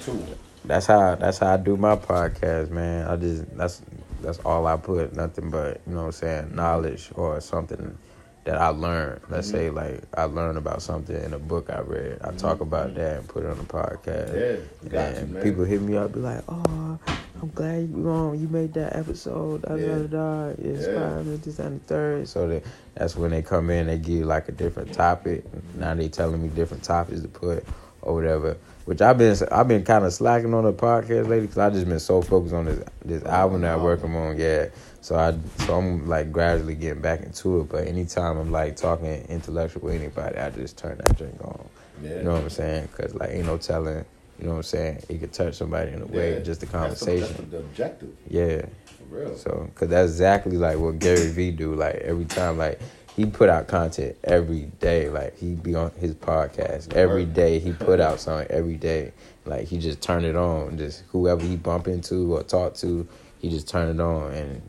too. That's how that's how I do my podcast, man. I just that's that's all I put, nothing but you know what I'm saying, knowledge or something that I learned. Let's Mm-hmm. say like I learned about something in a book I read. I talk about that and put it on the podcast. Mm-hmm. Yeah, got and man. people hit me up, be like, "Oh, I'm glad you um, you made that episode. Da, Yeah. da, da, da. It Yeah. me. This and the third. So that that's when they come in. They give you like a different topic. Now they telling me different topics to put or whatever. Which I've been I've been kind of slacking on the podcast lately because I just been so focused on this this album that I'm working on. Yeah. So I so I'm like gradually getting back into it. But anytime I'm like talking intellectual with anybody, I just turn that drink on. Yeah. You know what I'm saying? Because like ain't no telling. You know what I'm saying? It could touch somebody in a way, Yeah. just the the- conversation. That's the objective, Yeah. for real. So, cause that's exactly like what Gary Vee do. Like every time, like he put out content every day. Like he'd be on his podcast every day. He put out something every day. Like he just turn it on. Just whoever he bump into or talk to, he just turn it on, and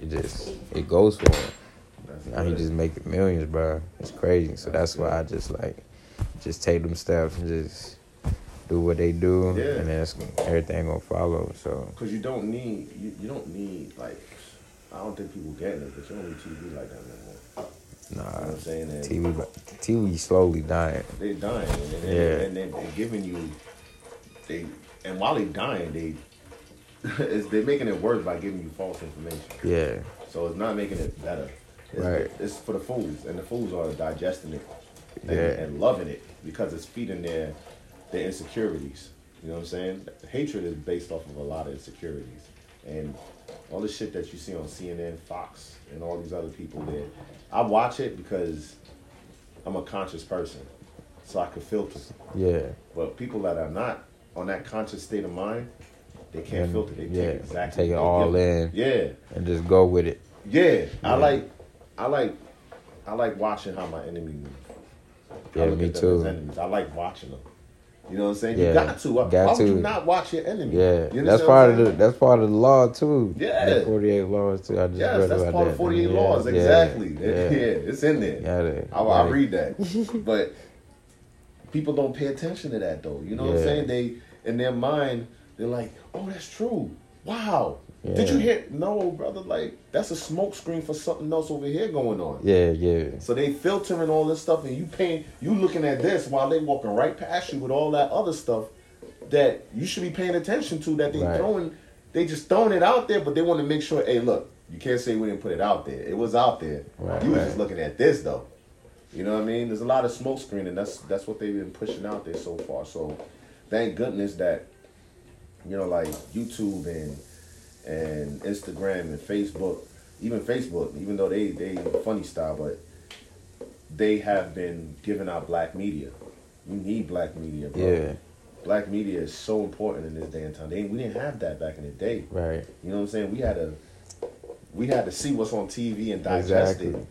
it just it goes for him. Now he just making millions, bro. It's crazy. So that's why I just like just take them steps and just do what they do, Yeah. and then it's, everything gonna follow. So Cause you don't need you, you don't need like I don't think people get it, but you don't need TV like that no more. You know nah, what I'm saying? And TV, TV slowly dying. they dying and, they, Yeah. and they, they're giving you they and while they dying they they're making it worse by giving you false information. Yeah, So it's not making it better. It's, Right. It's for the fools, and the fools are digesting it and, Yeah. and loving it because it's feeding their their insecurities. You know what I'm saying? Hatred is based off of a lot of insecurities, and all the shit that you see on CNN, Fox, and all these other people there. I watch it because I'm a conscious person, so I can filter. yeah, But people that are not on that conscious state of mind, they can't And, filter. They yeah, take exactly take it all in. Yeah, and just go with it. yeah, I like, I like, I like watching how my. I Yeah, me too. enemies. I like watching them. You know what I'm saying? Yeah, you got to. Why, got why would you to. not watch your enemy? Yeah, that's part of the that's part of the law too. Yeah. the forty eight laws too. I just Yes, read that's about part that. of 48 Yeah, laws. Exactly. Yeah, Yeah, it's in there. yeah. they- I, I read that, but people don't pay attention to that though. You know what I'm saying? They in their mind, they're like, "Oh, that's true. Wow. Did you hear? No, brother. Like that's a smoke screen for something else over here going on." Yeah, yeah, So they filtering all this stuff, and you paying, you looking at this while they walking right past you with all that other stuff that you should be paying attention to. That they Right. throwing, they just throwing it out there, but they want to make sure. Hey, look, you can't say we didn't put it out there. It was out there. Right, you was just looking at this though. You know what I mean? There's a lot of smoke screen, and that's that's what they've been pushing out there so far. So, thank goodness that you know, like YouTube and and Instagram and Facebook, even Facebook, even though they they funny style, but they have been giving out black media. We need black media, bro. yeah. Black media is so important in this day and time. They, we didn't have that back in the day. Right. You know what I'm saying? We had to we had to see what's on TV and digest Exactly. it.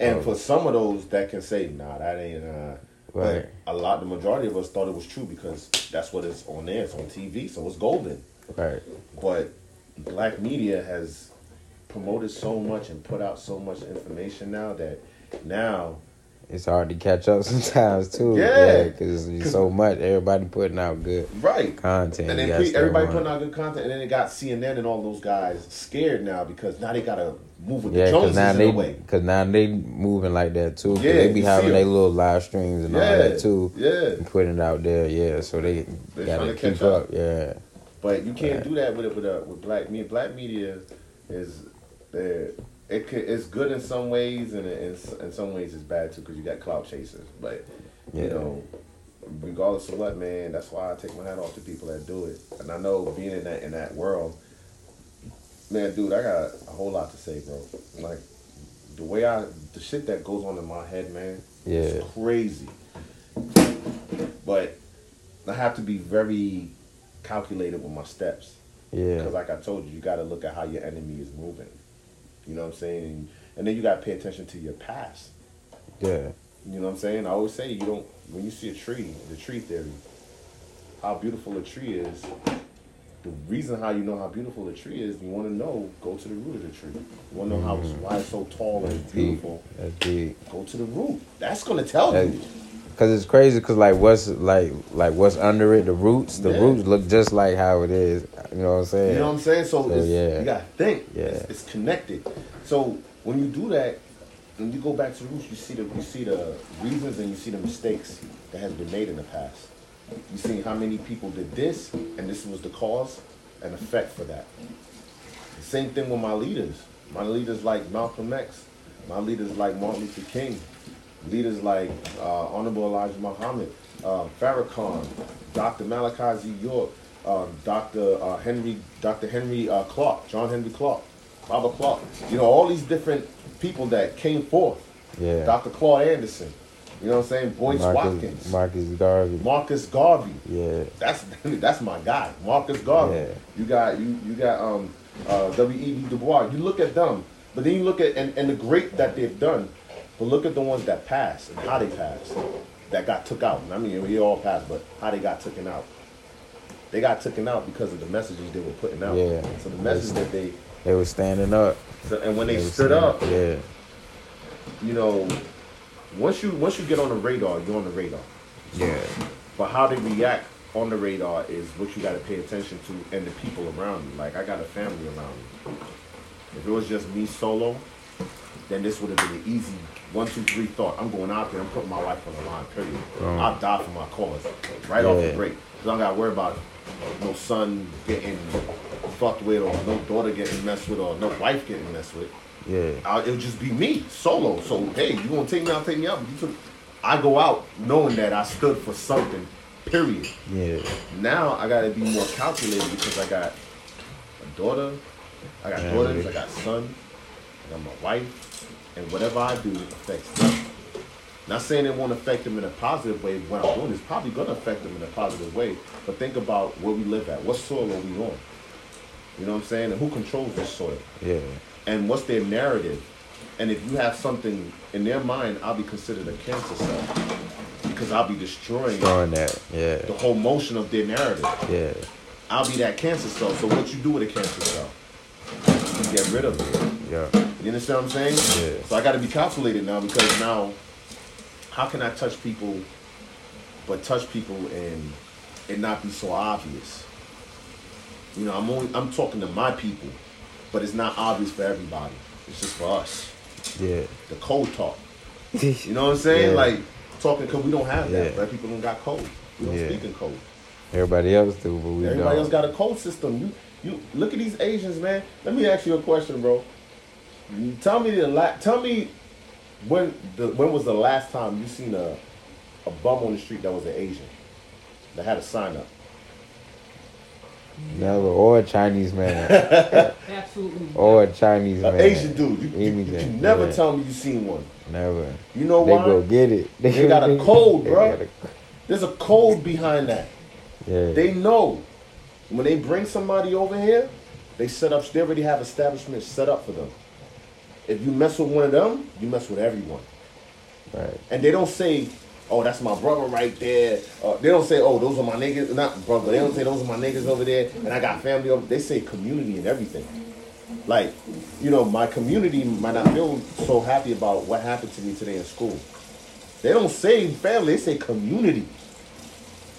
And Oh. for some of those that can say, nah, that ain't uh Right. but a lot the majority of us thought it was true because that's what is on there. It's on TV, so it's golden. Right. But black media has promoted so much and put out so much information now that now It's hard to catch up sometimes too. Yeah. because there's so much. Everybody putting out good right content. and then stay everybody on. putting out good content and then it got CNN and all those guys scared now because now they gotta move with Yeah, the because Joneses now they, a way. cause now they moving like that too. Yeah, they be having their little live streams and all that too. yeah. and putting it out there. Yeah, so they They gotta keep catch up. up. Yeah, But you can't Right. do that with it with uh, with black media. Black media is there. It could, it's good in some ways, and in, in some ways it's bad too because you got clout chasers. But you know, regardless of what, man, that's why I take my hat off to people that do it. And I know being in that in that world, man, dude, I got a whole lot to say, bro. Like the way I, the shit that goes on in my head, man, yeah, it's crazy. But I have to be very calculated with my steps. yeah, Because like I told you, you got to look at how your enemy is moving. You know what I'm saying? And then you got to pay attention to your past. yeah, You know what I'm saying? I always say you don't when you see a tree, the tree theory, how beautiful a tree is. The reason how you know how beautiful a tree is, you want to know, go to the root of the tree. You want to know how mm-hmm. why it's so tall and beautiful. That's deep. Go to the root. That's gonna tell That- you. Cause it's crazy. Cause like what's like like what's under it, the roots, the Yeah. roots look just like how it is. You know what I'm saying? You know what I'm saying? So, So, it's, yeah. you gotta think. Yeah. It's, it's connected. So when you do that, when you go back to the roots, you see the you see the reasons and you see the mistakes that has been made in the past. You see how many people did this, and this was the cause and effect for that. The same thing with my leaders. My leaders like Malcolm X. My leaders like Martin Luther King. Leaders like uh, Honorable Elijah Muhammad, uh, Farrakhan, Dr. Malachi Z. York, uh, Dr. Uh, Henrik, Dr. Henrik uh, Clarke, John Henrik Clarke, Baba Clarke. You know all these different people that came forth. Yeah. Dr. Claude Anderson. You know what I'm saying? Boyce Marcus, Watkins, Marcus Garvey. Marcus Garvey. Yeah. That's that's my guy, Marcus Garvey. Yeah. You got you you got um uh, W. E. B. Du Bois. You look at them, but then you look at and, and the great that they've done, but look at the ones that passed and how they passed, that got took out. I mean, we all passed, but how they got taken out. They got taken out because of the messages they were putting out. Yeah. So the message that they They was standing up. so, and when they They stood up, Yeah. you know, once you once you get on the radar, you're on the radar. Yeah. But how they react on the radar is what you got to pay attention to and the people around you. Like I got a family around me. If it was just me solo, then this would have been an easy one, two, three thought. I'm going out there. I'm putting my life on the line. Period. Um, I'll die for my cause right off the break. Cause I don't got to worry about no son getting fucked with or no daughter getting messed with or no wife getting messed with. Yeah. I, it'll just be me solo. So hey, you gonna take me out? Take me out. You took, I go out knowing that I stood for something. Period. Yeah. Now I gotta be more calculated because I got a daughter, I got Yeah, daughters, yeah. I got son, I got my wife, and whatever I do affects them. Not saying it won't affect them in a positive way. What I'm doing is probably gonna affect them in a positive way. But think about where we live at. What soil are we on? You know what I'm saying? And who controls this soil? Yeah. and what's their narrative. And if you have something in their mind, I'll be considered a cancer cell because I'll be destroying Throwing that. Yeah. the whole motion of their narrative. Yeah. I'll be that cancer cell. So what you do with a cancer cell? You get rid of it. Yeah. You understand what I'm saying? Yeah. So I got to be calculated now because now, how can I touch people, but touch people and it not be so obvious? You know, I'm only I'm talking to my people, but it's not obvious for everybody. It's just for us. Yeah. The code talk. You know what I'm saying? Yeah. Like talking because we don't have that. Yeah. Black people don't got code. We don't Yeah. speak in code. Everybody else do, but we Everybody don't. else got a code system. You you look at these Asians, man. Let me ask you a question, bro. Tell me the la- tell me when the when was the last time you seen a a bum on the street that was an Asian that had a sign up? Never. Or a Chinese man. Absolutely. or a Chinese An man. Asian dude. You, you, you, you never Yeah. tell me you seen one. Never. You know what? They why? go get it. They got a code, They bro. a- There's a code behind that. yeah. They know when they bring somebody over here, they set up. They already have establishments set up for them. If you mess with one of them, you mess with everyone. right. And they don't say, "Oh, that's my brother right there." Uh, they don't say, "Oh, those are my niggas." Not brother. They don't say those are my niggas over there, and I got family over. They say community and everything. Like, you know, my community might not feel so happy about what happened to me today in school. They don't say family. They say community.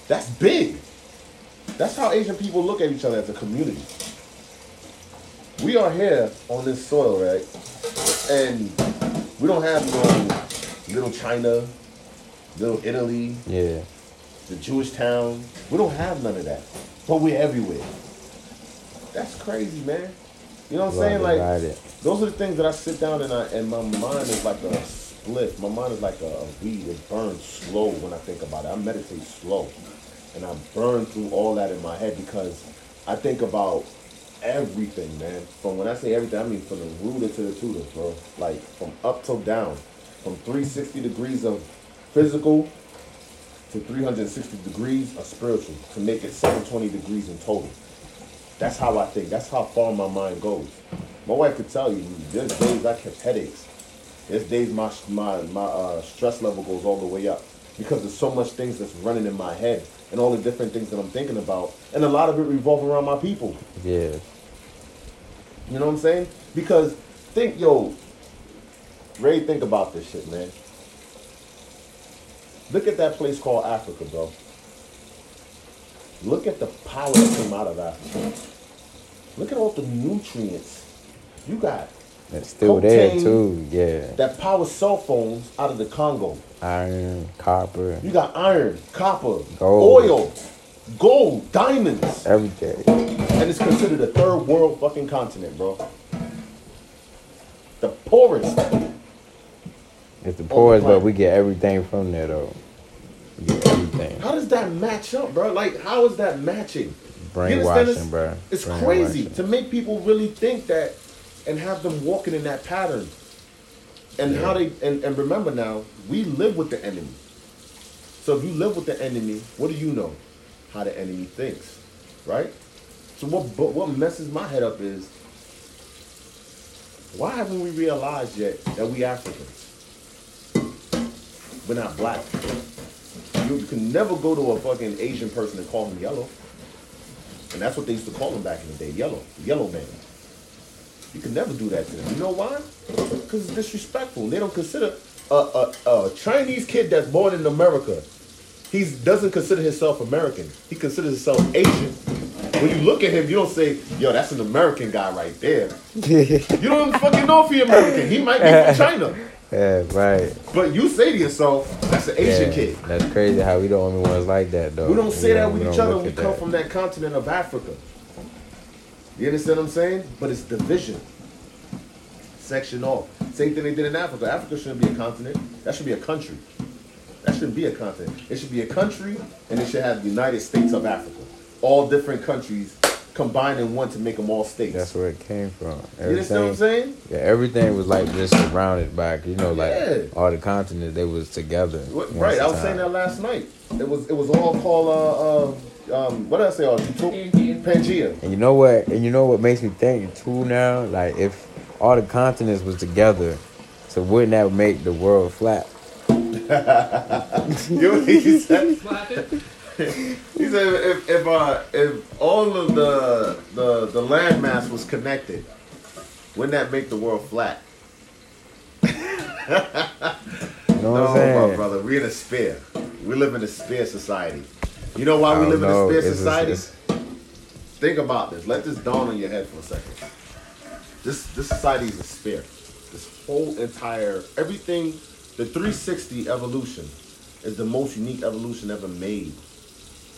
That's big. That's how Asian people look at each other as a community. We are here on this soil, right? And we don't have no little China, little Italy, Yeah. the Jewish town. We don't have none of that. But we're everywhere. That's crazy, man. You know what I'm saying? Like those are the things that I sit down and I and my mind is like a split. My mind is like a, a weed. It burns slow when I think about it. I meditate slow. And I burn through all that in my head because I think about everything, man. From when I say everything, I mean from the rooter to the tutor, bro. Like from up till down. From 360 degrees of physical to 360 degrees of spiritual to make it 720 degrees in total. That's how I think. That's how far my mind goes. My wife could tell you, there's days I kept headaches. There's days my my my uh, stress level goes all the way up because there's so much things that's running in my head and all the different things that I'm thinking about, and a lot of it revolve around my people. Yeah. You know what I'm saying? Because think, yo, Ray, think about this shit, man. Look at that place called Africa, bro. Look at the power that came out of Africa. Look at all the nutrients. You got It's still there too. Yeah. that power cell phones out of the Congo. Iron, copper, You got iron, copper, Gold. oil, gold, diamonds. everything. And it's considered a third world fucking continent, bro. The poorest. It's the poorest, but we get everything from there though. We get everything. How does that match up, bro? Like, how is that matching? Brainwashing, bro. It's Brainwashing. crazy to make people really think that and have them walking in that pattern. And how they and, and remember now, we live with the enemy. So if you live with the enemy, what do you know? How the enemy thinks, right? So what but what messes my head up is why haven't we realized yet that we Africans? We're not black. You, you can never go to a fucking Asian person and call them yellow. And that's what they used to call them back in the day, yellow, yellow man. You can never do that to them. You know why? Because it's disrespectful. They don't consider a, a, a Chinese kid that's born in America. He doesn't consider himself American. He considers himself Asian. When you look at him, you don't say, "Yo, that's an American guy right there." You don't even fucking know if he's American. He might be from China, yeah, right. but you say to yourself, "That's an Asian yeah, kid." That's crazy how we the only ones like that though. We don't say that with each other. We come that. from that continent of Africa. You understand what I'm saying? But it's division. Section off. Same thing they did in Africa. Africa shouldn't be a continent. That should be a country. That shouldn't be a continent. It should be a country, and it should have the United States of Africa. All different countries combined in one to make them all states. That's where it came from. you understand what I'm saying? Yeah, everything was like just surrounded by, you know, like Yeah. all the continents. They was together. Right, I was time. saying that last night. It was it was all called uh, uh um what did I say? Uh, Pangea. Pangea. And you know what? And you know what makes me think too now? Like if all the continents was together, so wouldn't that make the world flat? You know what he said? He said if if uh if all of the the the landmass was connected, wouldn't that make the world flat? You know what no, I'm my brother, we're in a sphere. We live in a sphere society. You know why we live know. in a sphere society? it's- Think about this. Let this dawn on your head for a second. This this society is a sphere. This whole entire everything, the 360 evolution is the most unique evolution ever made.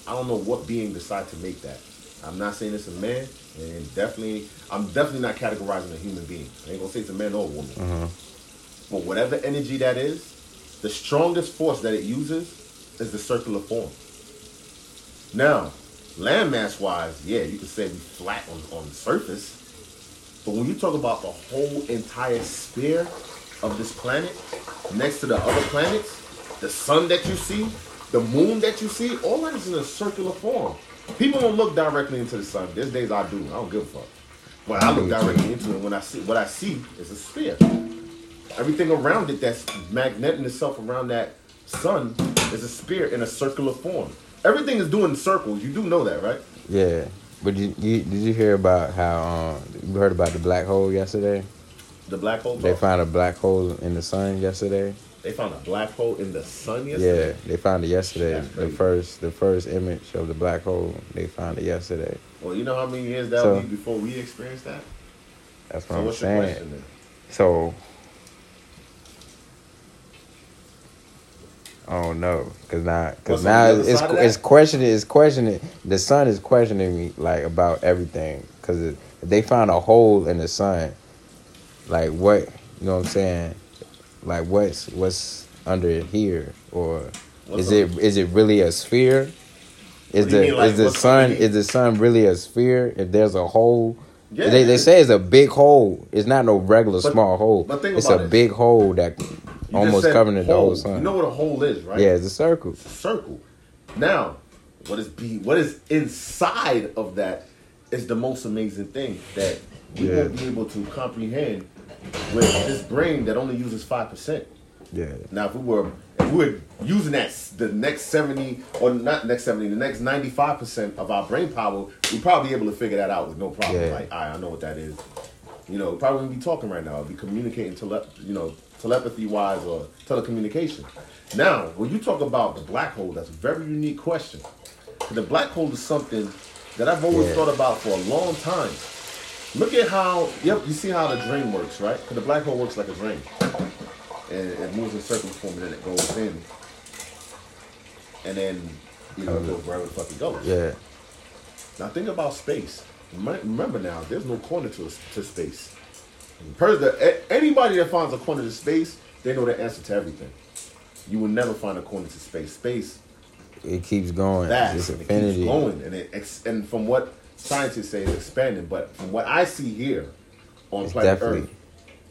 I don't know what being decided to make that. I'm not saying it's a man, and definitely, I'm definitely not categorizing a human being. I ain't gonna say it's a man or a woman. But whatever energy that is, the strongest force that it uses is the circular form. Now, landmass wise, yeah, you can say we flat on, on the surface. But when you talk about the whole entire sphere of this planet, next to the other planets, the sun that you see, the moon that you see, all that is in a circular form. People don't look directly into the sun. There's days I do. I don't give a fuck. But I look directly into it. When I see what I see is a sphere. Everything around it that's magneting itself around that sun is a sphere in a circular form. Everything is doing circles. You do know that, right? Yeah. But you, you did you hear about how um you heard about the black hole yesterday? The black hole. They found a black hole in the sun yesterday. They found a black hole in the sun yesterday. Yeah, they found it yesterday. The first the first image of the black hole, they found it yesterday. Well, you know how many years that So- will be before we experience that. That's what So I'm saying. question then? So I don't know, cause now, cause What's now it's it's questioning, it's questioning. The sun is questioning me like about everything, cause it, they found a hole in the sun. Like what, you know what I'm saying? Like what's what's under here, or What's is it is it really a sphere? Is What do you the mean, like, is the sun is the sun really a sphere? If there's a hole, Yeah, they they say it's a big hole. It's not no regular But- small hole. but think it's a it. big hole that You almost covering the whole sun. You know what a hole is, right? yeah, it's a circle. circle. Now, what is be what is inside of that is the most amazing thing that we Yeah. won't be able to comprehend with this brain that only uses five percent. Yeah, Now, if we were if we were using that the next seventy or not next seventy, the next ninety five percent of our brain power, we'd probably be able to figure that out with no problem. Yeah. Like, all right, I know what that is. You know, probably wouldn't be talking right now. I'd be communicating to tele- you know, telepathy wise or telecommunication. Now, when you talk about the black hole, that's a very unique question. The black hole is something that I've always Yeah. thought about for a long time. Look at how, yep, you see how the drain works, right? Because the black hole works like a drain. And it moves in circles form and then it goes in. And then, you know, it goes wherever the fuck it goes. Yeah. Now think about space. Remember now, there's no corner to, to space. Per the, a- anybody that finds a corner to space, they know the answer to everything. You will never find a corner to space. Space, It keeps going. vast, it's and it infinity. keeps going, and it ex- and from what scientists say, it's expanding. But from what I see here on It's planet Earth,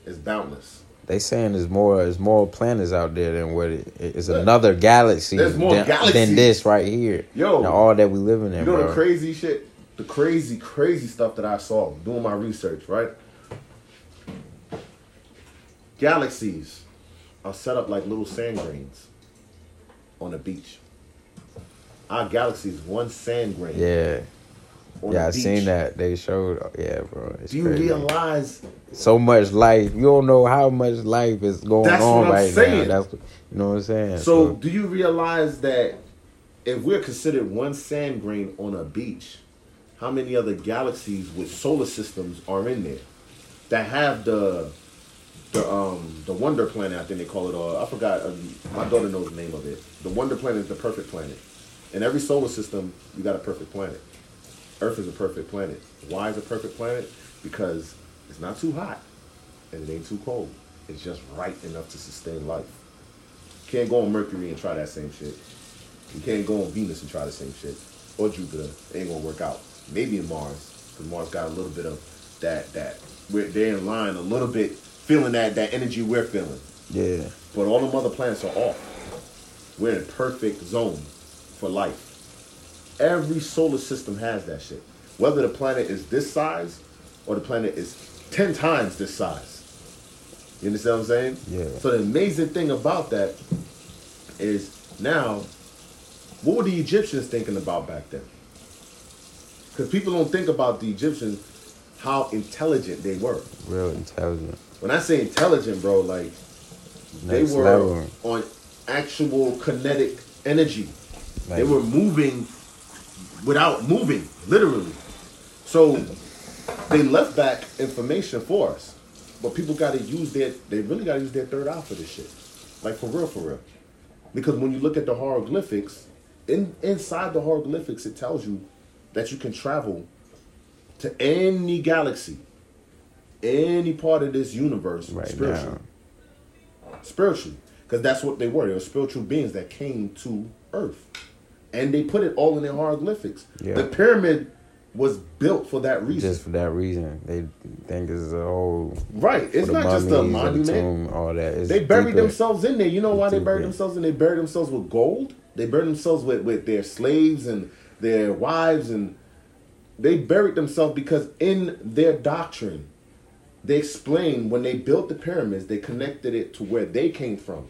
it's boundless. They saying there's more there's more planets out there than what it's another galaxy There's more than, galaxies. than this right here. Yo. All that we living in, there. You know bro. the crazy shit, the crazy, crazy stuff that I saw doing my research, right? Galaxies are set up like little sand grains on a beach. Our galaxy is one sand grain. yeah, yeah, I seen that. They showed. Yeah, bro. It's Do you crazy. realize so much life? You don't know how much life is going That's on what I'm right saying. now. That's you know what I'm saying. So, do you realize that if we're considered one sand grain on a beach, how many other galaxies with solar systems are in there that have the the um the wonder planet? I think they call it. Or I forgot. Um, my daughter knows the name of it. The wonder planet is the perfect planet. In every solar system, you got a perfect planet. Earth is a perfect planet. Why is a perfect planet? Because it's not too hot and it ain't too cold. It's just right enough to sustain life. Can't go on Mercury and try that same shit. You can't go on Venus and try the same shit. Or Jupiter. It ain't gonna work out. Maybe in Mars. Because Mars got a little bit of that that we're they're in line a little bit feeling that that energy we're feeling. yeah, But all the other planets are off. We're in perfect zone for life. Every solar system has that shit. Whether the planet is this size or the planet is 10 times this size. You understand what I'm saying? Yeah. So the amazing thing about that is now, what were the Egyptians thinking about back then? Because people don't think about the Egyptians, how intelligent they were. real intelligent. When I say intelligent, bro, like they Next were level. on actual kinetic energy. they were moving without moving, literally. So they left back information for us. But people gotta use their they really gotta use their third eye for this shit. Like for real, for real. Because when you look at the hieroglyphics, in inside the hieroglyphics it tells you that you can travel to any galaxy, any part of this universe Right spiritually now. spiritually because that's what they were they were spiritual beings that came to earth and they put it all in their hieroglyphics Yeah. the pyramid was built for that reason Just for that reason, they think it's a whole. right it's not just a monument tomb, all that. It's they buried deeper. themselves in there you know why they Deeper. buried themselves in they buried themselves with gold they buried themselves with, with their slaves and their wives and they buried themselves because in their doctrine they explained when they built the pyramids they connected it to where they came from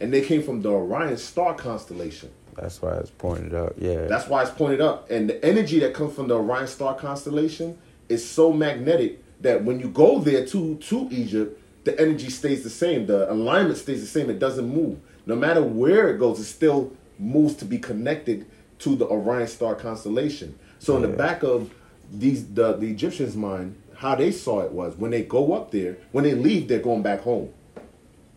and they came from the orion star constellation That's why it's pointed up. Yeah, that's why it's pointed up. And the energy that comes from the Orion star constellation is so magnetic that when you go there to to Egypt, the energy stays the same. The alignment stays the same. It doesn't move. No matter where it goes, it still moves to be connected to the Orion star constellation. So in the back of these the, the Egyptians' mind, how they saw it was when they go up there, when they leave, they're going back home.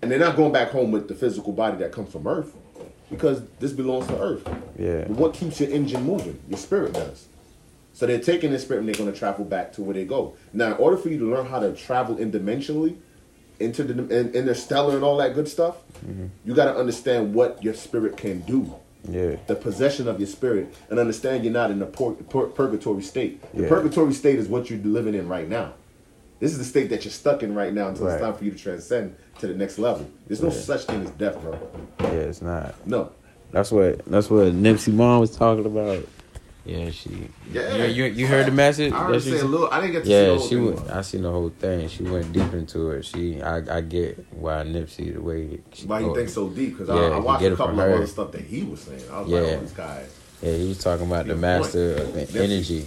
And they're not going back home with the physical body that comes from Earth. Because this belongs to Earth. Yeah. But what keeps your engine moving? Your spirit does. So they're taking their spirit and they're going to travel back to where they go. Now, in order for you to learn how to travel interdimensionally, into the in, interstellar and all that good stuff, Mm-hmm. you got to understand what your spirit can do. Yeah, The possession of your spirit, and understand you're not in a pur- pur- purgatory state. The Yeah. purgatory state is what you're living in right now. This is the state that you're stuck in right now until Right. it's time for you to transcend to the next level. There's no Right. such thing as death, bro. yeah. It's not. No. That's what. That's what Nipsey mom was talking about. Yeah, she. Yeah. You, you, you heard the message? I that heard she say a little. I didn't get to see Yeah, the whole she thing, went. I seen the whole thing. She went deep into it. She, I, I get why Nipsey the way. She, Why he oh, thinks so deep? Because Yeah, I, I watched a couple of her. other stuff that he was saying. I was Yeah. like, oh, this guy. Yeah, he was talking about the master point. of Nipsey. energy.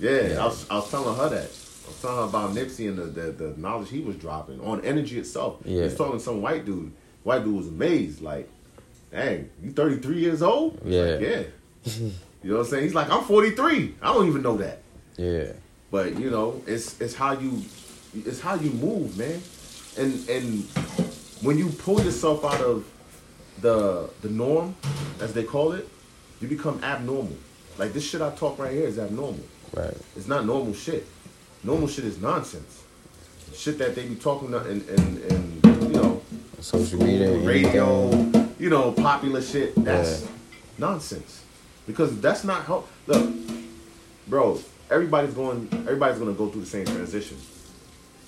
Yeah, Yeah. I was, I was telling her that. I was telling her about Nipsey and the, the, the knowledge he was dropping on energy itself. Yeah. He's talking to some white dude. White dude was amazed, like, dang, you 33 years old? Yeah. like, yeah. you know what I'm saying? He's like, I'm 43. I don't even know that. Yeah. But you know, it's it's how you it's how you move, man. And and when you pull yourself out of the the norm, as they call it, you become abnormal. Like this shit I talk right here is abnormal. Right. It's not normal shit. Normal shit is nonsense. Shit that they be talking about and and, and you know Social media, radio, you know, popular shit. That's Yeah. nonsense. Because that's not how. Look, bro. Everybody's going. Everybody's going to go through the same transition.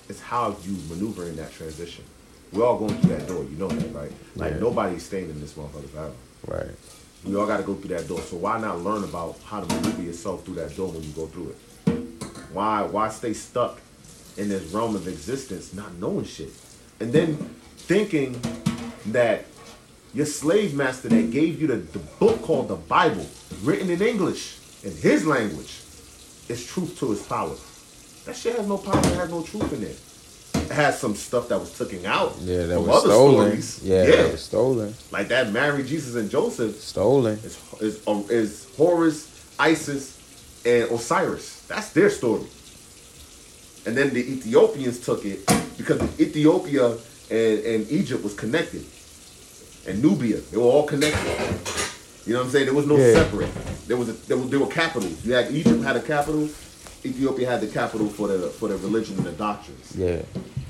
It's how you maneuver in that transition. We're all going through that door. You know that, right? Like Yeah. nobody's staying in this motherfucker forever. Right. We all got to go through that door. So why not learn about how to maneuver yourself through that door when you go through it? Why why stay stuck in this realm of existence, not knowing shit, and then thinking that your slave master that gave you the, the book called the Bible, written in English, in his language, is truth to his power. That shit has no power. It has no truth in it. It has some stuff that was taken out Yeah, that from was other stolen. stories. Yeah, that was stolen. like that Mary, Jesus, and Joseph Stolen. is is, uh, is Horus, Isis, and Osiris. That's their story. And then the Ethiopians took it because Ethiopia and, and Egypt was connected, and Nubia they were all connected. You know what I'm saying? There was no Yeah. separate. There was a, there was there were capitals. You had Egypt had a capital, Ethiopia had the capital for the for the religion and the doctrines Yeah.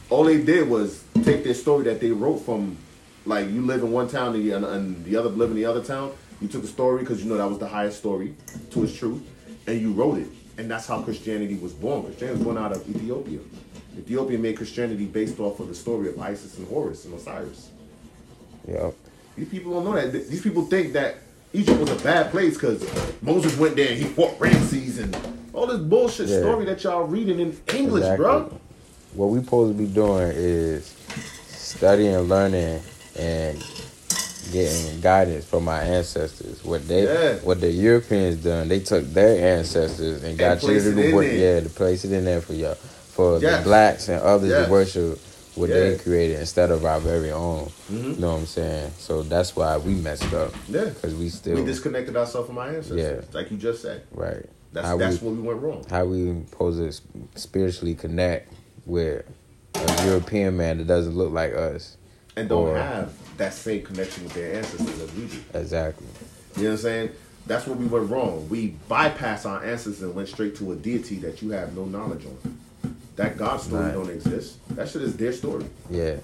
all they did was take their story that they wrote from, like you live in one town and, the- and the other live in the other town. You took the story because you know that was the highest story to its truth, and you wrote it, and that's how Christianity was born. Christianity was born out of Ethiopia. Ethiopia made Christianity based off of the story of Isis and Horus and Osiris. Yep. These people don't know that. These people think that Egypt was a bad place because Moses went there and he fought Ramses and all this bullshit Yeah. story that y'all reading in English, Exactly. bro. What we supposed to be doing is studying, learning, and getting guidance from our ancestors. What they, Yeah. what the Europeans done, they took their ancestors and got you to it do what, yeah, to place it in there for y'all, for Yes. the blacks and others Yes. to worship what they created instead of our very own. Mhm. You know what I'm saying? So that's why we messed up Yeah. because we still We disconnected ourselves from our ancestors, Yeah. like you just said. right. That's How that's we- where we went wrong. how we supposed to spiritually connect with a European man that doesn't look like us. And don't Or- have that same connection with their ancestors as we do. Exactly. You know what I'm saying? That's where we went wrong. We bypassed our ancestors and went straight to a deity that you have no knowledge on. That God story Right. don't exist. That shit is their story. Yeah.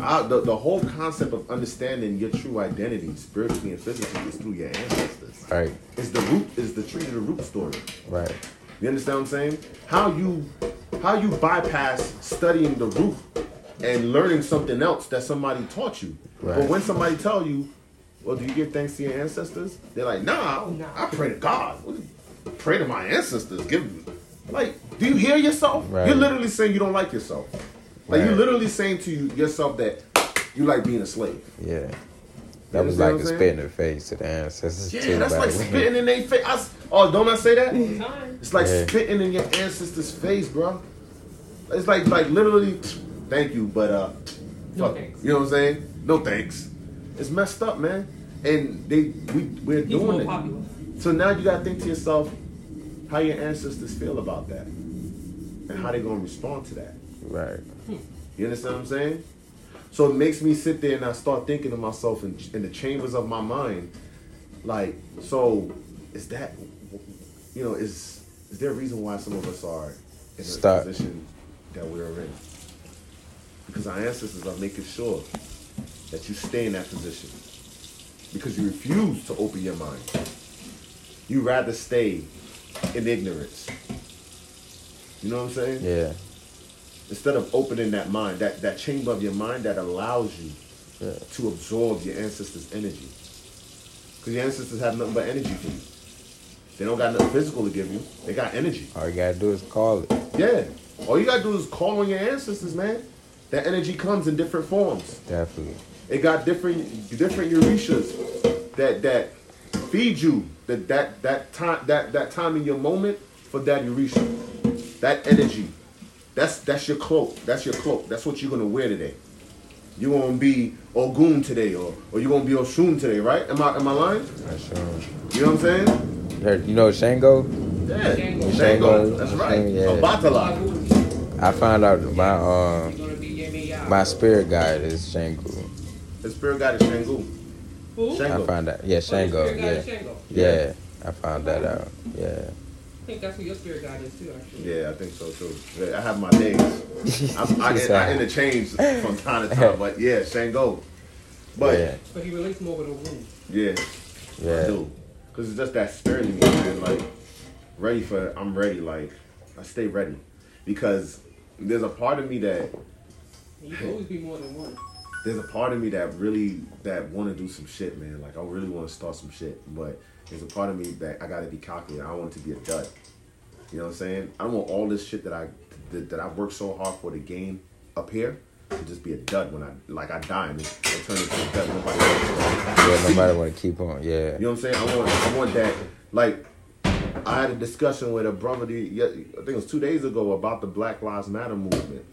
Our, the, the whole concept of understanding your true identity, spiritually and physically, is through your ancestors. Right. It's the root, is the tree to the root story. Right. You understand what I'm saying? How you how you bypass studying the root and learning something else that somebody taught you. Right. But when somebody tell you, well, do you give thanks to your ancestors? They're like, nah, I pray to God. Pray to my ancestors. Give like, do you hear yourself? Right. You're literally saying you don't like yourself. Like you're literally saying to yourself that you like being a slave. Yeah. That was like what a I'm spit in the face to the ancestors Yeah, too. that's like way. spitting in their face. I s- oh, don't I say that? It's like Yeah. spitting in your ancestors' face, bro. It's like like literally, thank you, but uh, No fuck, thanks. you know what I'm saying? No thanks. It's messed up, man. And they we we're He's more doing it. popular. So now you gotta think to yourself how your ancestors feel about that, and how they gonna respond to that. Right. You understand what I'm saying? So it makes me sit there and I start thinking to myself in, in the chambers of my mind, like, so is that, you know, is is there a reason why some of us are in the position that we're in? Because our ancestors are making sure that you stay in that position. Because you refuse to open your mind. You rather stay in ignorance. You know what I'm saying? Yeah. instead of opening that mind, that, that chamber of your mind that allows you Yeah. to absorb your ancestors' energy. Because your ancestors have nothing but energy for you. They don't got nothing physical to give you. They got energy. All you gotta do is call it. Yeah. All you gotta do is call on your ancestors, man. That energy comes in different forms. Definitely. It got different different orishas that that feed you that that that time that that time in your moment for that orisha. That energy, that's that's your cloak. That's your cloak. That's what you're gonna wear today. You're gonna be Ogun today, or or you're gonna be Oshun today, right? Am I am I lying? That's true. You know what I'm saying? Heard- You know Shango? Yeah, Shango. Shango. That's Shango, right. yeah. Obatala. I found out my uh, He's gonna be Yemaya. my spirit guide is Shango. The spirit guide is Shango. Who? Shango. I found out. Yeah, Oh, your Shango. Yeah. Shango. Yeah. I found that out. Yeah. I think that's who your spirit guide is too, actually. Yeah, I think so too. I have my days. I, I, I interchange from time to time, but yeah, Shango. But yeah. But he relates more with Ogun. yeah, yeah, I do. Cause it's just that spirit in me, man. Like ready for. I'm ready. Like I stay ready because there's a part of me that You can always be more than one. there's a part of me that really that want to do some shit, man. Like I really want to start some shit, but there's a part of me that I gotta be calculated. I want it to be a dud. You know what I'm saying? I don't want all this shit that I that, that I worked so hard for to gain up here to just be a dud when I like I die and it, it turn into a dud. Nobody. Yeah. Nobody want to keep on. Yeah. You know what I'm saying? I want I want that like. I had a discussion with a brother, the, I think it was two days ago, about the Black Lives Matter movement.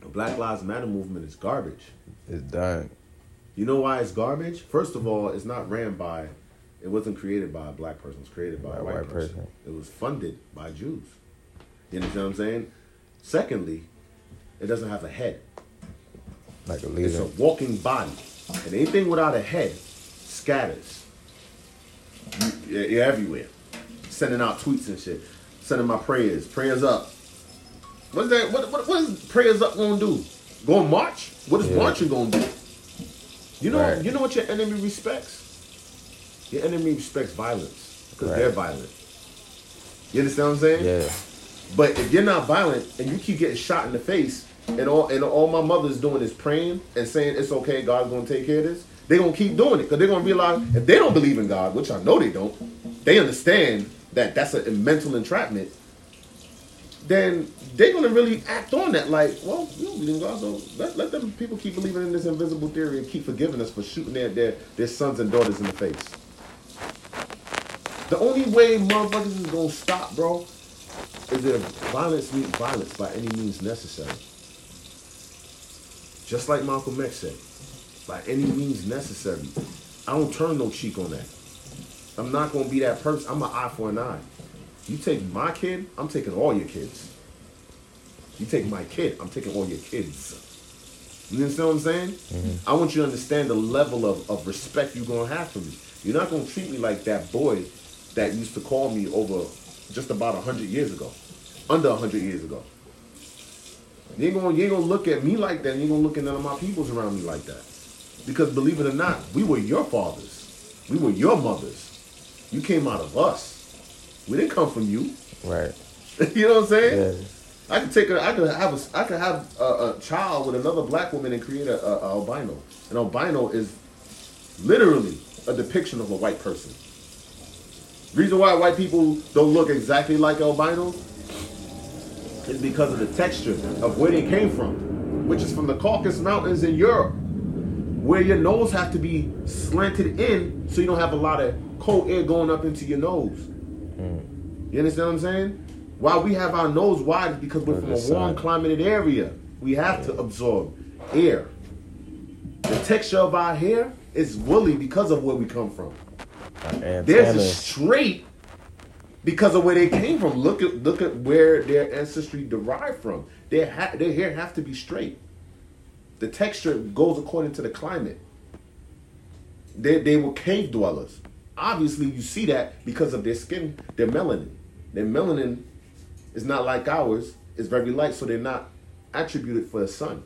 The Black Lives Matter movement is garbage. It's done. You know why it's garbage? First of all, it's not ran by, it wasn't created by a black person. It was created by, a white, person. It was funded by Jews. You understand what I'm saying? Secondly, it doesn't have a head. Like a leader. It's a walking body. And anything without a head scatters. You, you're everywhere. Sending out tweets and shit. Sending my prayers. Prayers up. What's that? What, what, what is prayers up gonna do? Going march? What is Yeah. marching gonna do? You know, Right. you know what your enemy respects. Your enemy respects violence because Right. they're violent. You understand what I'm saying? Yeah. But if you're not violent and you keep getting shot in the face, and all and all my mother's doing is praying and saying it's okay, God's gonna take care of this, they're gonna keep doing it because they're gonna realize if they don't believe in God, which I know they don't, they understand that that's a mental entrapment. Then they're gonna really act on that, like, well, you don't believe in God, so let, let them people keep believing in this invisible theory and keep forgiving us for shooting their, their their sons and daughters in the face. The only way motherfuckers is gonna stop, bro, is if violence meets violence by any means necessary. Just like Malcolm X said, by any means necessary. I don't turn no cheek on that. I'm not gonna be that person. I'm an eye for an eye. You take my kid, I'm taking all your kids. You take my kid, I'm taking all your kids. You understand what I'm saying? Mm-hmm. I want you to understand the level of, of respect you're gonna have for me. You're not gonna treat me like that boy that used to call me over just about hundred years ago. Under hundred years ago. You ain't gonna you ain't gonna look at me like that, and you ain't gonna look at none of my peoples around me like that. Because believe it or not, we were your fathers. We were your mothers. You came out of us. We didn't come from you. Right. you know what I'm saying? Yeah. I could take a, I could have a, I could have a, a child with another black woman and create a, a, a albino. An albino is literally a depiction of a white person. Reason why white people don't look exactly like albinos is because of the texture of where they came from, which is from the Caucasus Mountains in Europe, where your nose have to be slanted in so you don't have a lot of cold air going up into your nose. You understand what I'm saying? Why we have our nose wide is because we're from a warm climated area. We have to absorb air. The texture of our hair is woolly because of where we come from. Theirs is straight because of where they came from. Look at look at where their ancestry derived from. Their ha- their hair have to be straight. The texture goes according to the climate. They they were cave dwellers. Obviously, you see that because of their skin, their melanin. Their melanin is not like ours. It's very light, so they're not attributed for the sun.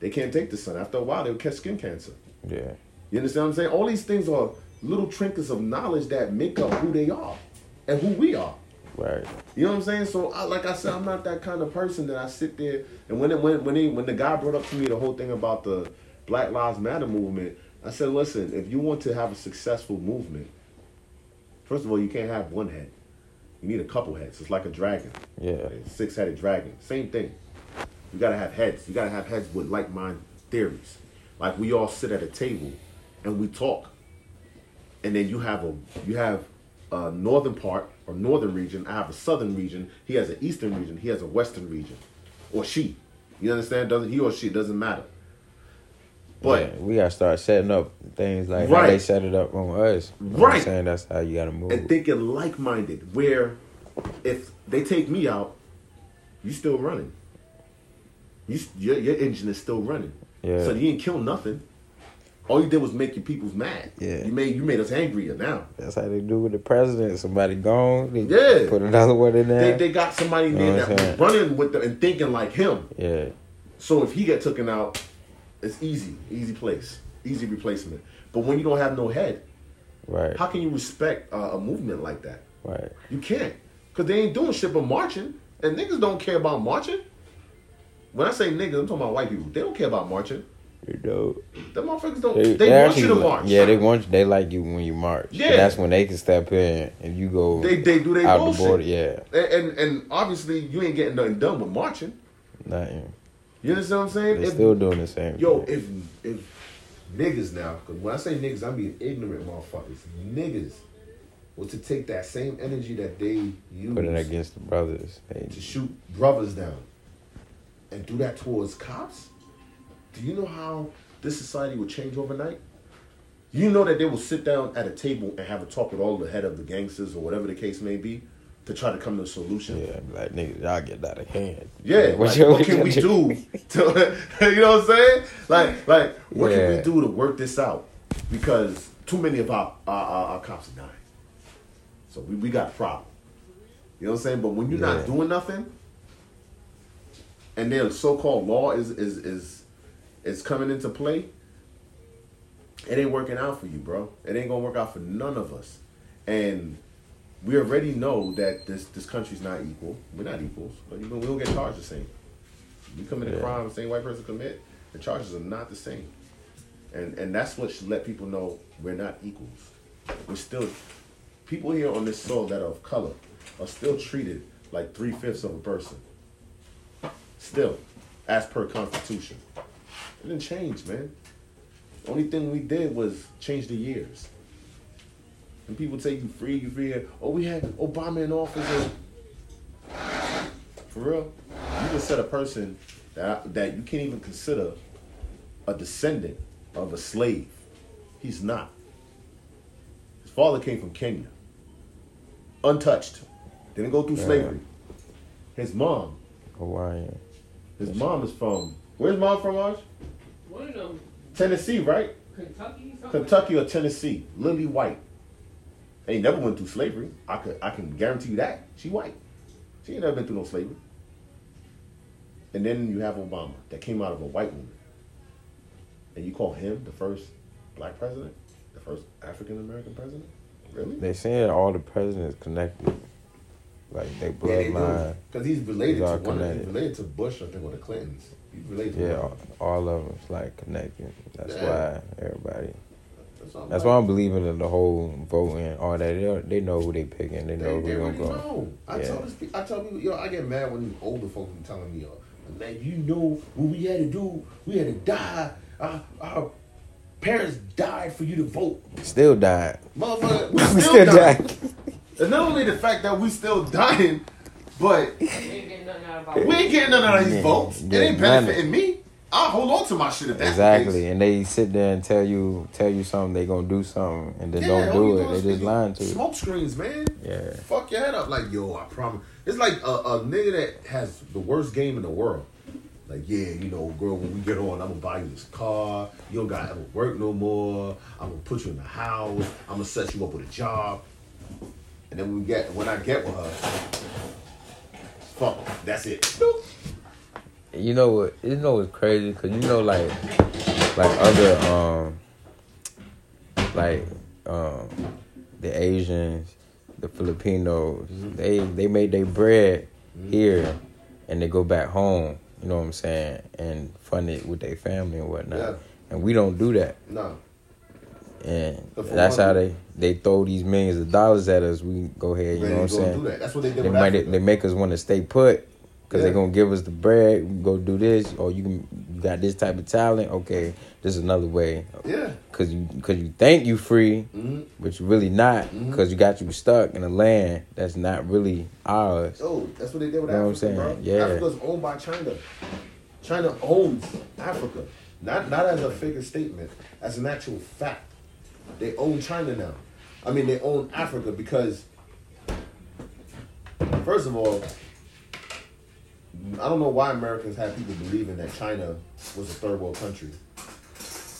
They can't take the sun. After a while, they'll catch skin cancer. Yeah. You understand what I'm saying? All these things are little trinkets of knowledge that make up who they are and who we are. Right. You know what I'm saying? So, I, like I said, I'm not that kind of person that I sit there and when it, when when he, when the guy brought up to me the whole thing about the Black Lives Matter movement, I said, listen, if you want to have a successful movement, first of all, you can't have one head. You need a couple heads. It's like a dragon, Yeah. six headed dragon. Same thing. You gotta have heads. You gotta have heads with like mind theories. Like we all sit at a table and we talk, and then you have a you have a northern part or northern region. I have a southern region. He has an eastern region. He has a western region, or she. You understand? Doesn't he or she? Doesn't matter. But Yeah, we gotta start setting up things like how they set it up on us. I'm Right. saying that's how you gotta move. and thinking like minded, where if they take me out, you still running. You your your engine is still running. Yeah. So you didn't kill nothing. All you did was make your peoples mad. Yeah. You made you made us angrier now. That's how they do with the president. Somebody gone, they Yeah. put another one in there. they got somebody Know there what that was running with them and thinking like him. yeah, So if he get taken out, it's easy, easy place, easy replacement. But when you don't have no head, right, how can you respect uh, a movement like that? right. You can't, cause they ain't doing shit but marching, and niggas don't care about marching. When I say niggas, I'm talking about white people. They don't care about marching. You know, Them motherfuckers don't. they, They, they want actually you to march. Yeah, they want. They like you when you march. Yeah. that's when they can step in and you go They they do their out bullshit. the border. Yeah, And, and and obviously you ain't getting nothing done with marching. nothing. You understand what I'm saying? They If- still doing the same. Yo, thing. if if niggas now, because when I say niggas, I'm being ignorant motherfuckers. Niggas was to take that same energy that they use put it against the brothers. They, to shoot brothers down and do that towards cops. Do you know how this society would change overnight? You know that they will sit down at a table and have a talk with all the head of the gangsters or whatever the case may be to try to come to a solution. yeah, be like niggas, y'all get out of hand. Yeah, What like, you- what can we do? To, you know what I'm saying? Like, like, what can we do to work this out? Because too many of our our, our, our cops are dying, so we, we got a problem. You know what I'm saying? But when you're Yeah. not doing nothing, and their so-called law is is is is coming into play, it ain't working out for you, bro. It ain't gonna work out for none of us, and we already know that this this country's not equal. We're not equals, but we don't get charged the same. You commit a Yeah. crime, the same white person commit, the charges are not the same, and and that's what should let people know we're not equals. We're still people here on this soil that are of color are still treated like three fifths of a person. Still, as per Constitution, it didn't change, man. The only thing we did was change the years. And people say you free, you free. Oh, we had Obama in office. And... For real, you just said a person that that you can't even consider a descendant of a slave. He's not. His father came from Kenya, untouched, didn't go through Yeah. slavery. His mom, Hawaiian. his mom is from where's mom from? Arch? One of them, Tennessee, right? Kentucky, Kentucky or Tennessee, Lily White. Ain't never went through slavery. I could I can guarantee you that. She white. She ain't never been through no slavery. And then you have Obama that came out of a white woman. And you call him the first black president? The first African American president? Really? They saying all the presidents connected, like they bloodline. Because he's related He's to one of, he's related to Bush, I think, or the Clintons. To Yeah, all, all of them is like connected. That's Yeah. why everybody. That's, That's why I'm believing in the whole voting, all that. They, they know who they picking. They know they who already gonna go. know. I Yeah. tell this, I tell people, yo, I get mad when these older folks be telling me, yo, you know what we had to do? We had to die. Our, our parents died for you to vote, Still died. motherfucker. We We still, still dying. died. And not only the fact that we still dying, but We ain't getting nothing out of we our ain't of these Yeah. votes. It ain't none. benefiting me. I'll hold on to my shit if that's Exactly, the case. and they sit there and tell you tell you something. They gonna do something, and then Yeah, don't do it. They just you- lying to you. Smoke screens, man. Yeah. Fuck your head up. Like, yo, I promise. It's like a, a nigga that has the worst game in the world. Like, yeah, you know, girl, when we get on, I'm gonna buy you this car. You don't gotta ever work no more. I'm gonna put you in the house. I'm gonna set you up with a job. And then when we get when I get with her, fuck, that's it. You know what? You know what's crazy? Cause you know like like other um like um the Asians, the Filipinos, they they made their bread here, and they go back home. You know what I'm saying? And fund it with their family and whatnot. Yeah. And we don't do that. No. And that's how they they throw these millions of dollars at us. We go ahead. You know what I'm saying? do that. That's what they They might they make us want to stay put because Yeah. they're gonna give us the bread. We go do this, or you can got this type of talent. Okay, this is another way. Yeah. Cause you, cause you think you free, hmm but you really not. Mhm. Cause you got you stuck in a land that's not really ours. Oh, that's what they did with you Know what I'm Africa, bro. Yeah. Africa's owned by China. China owns Africa. Not not as a figure statement, as an actual fact. They own China now. I mean, they own Africa because, first of all, I don't know why Americans had people believing that China was a third world country.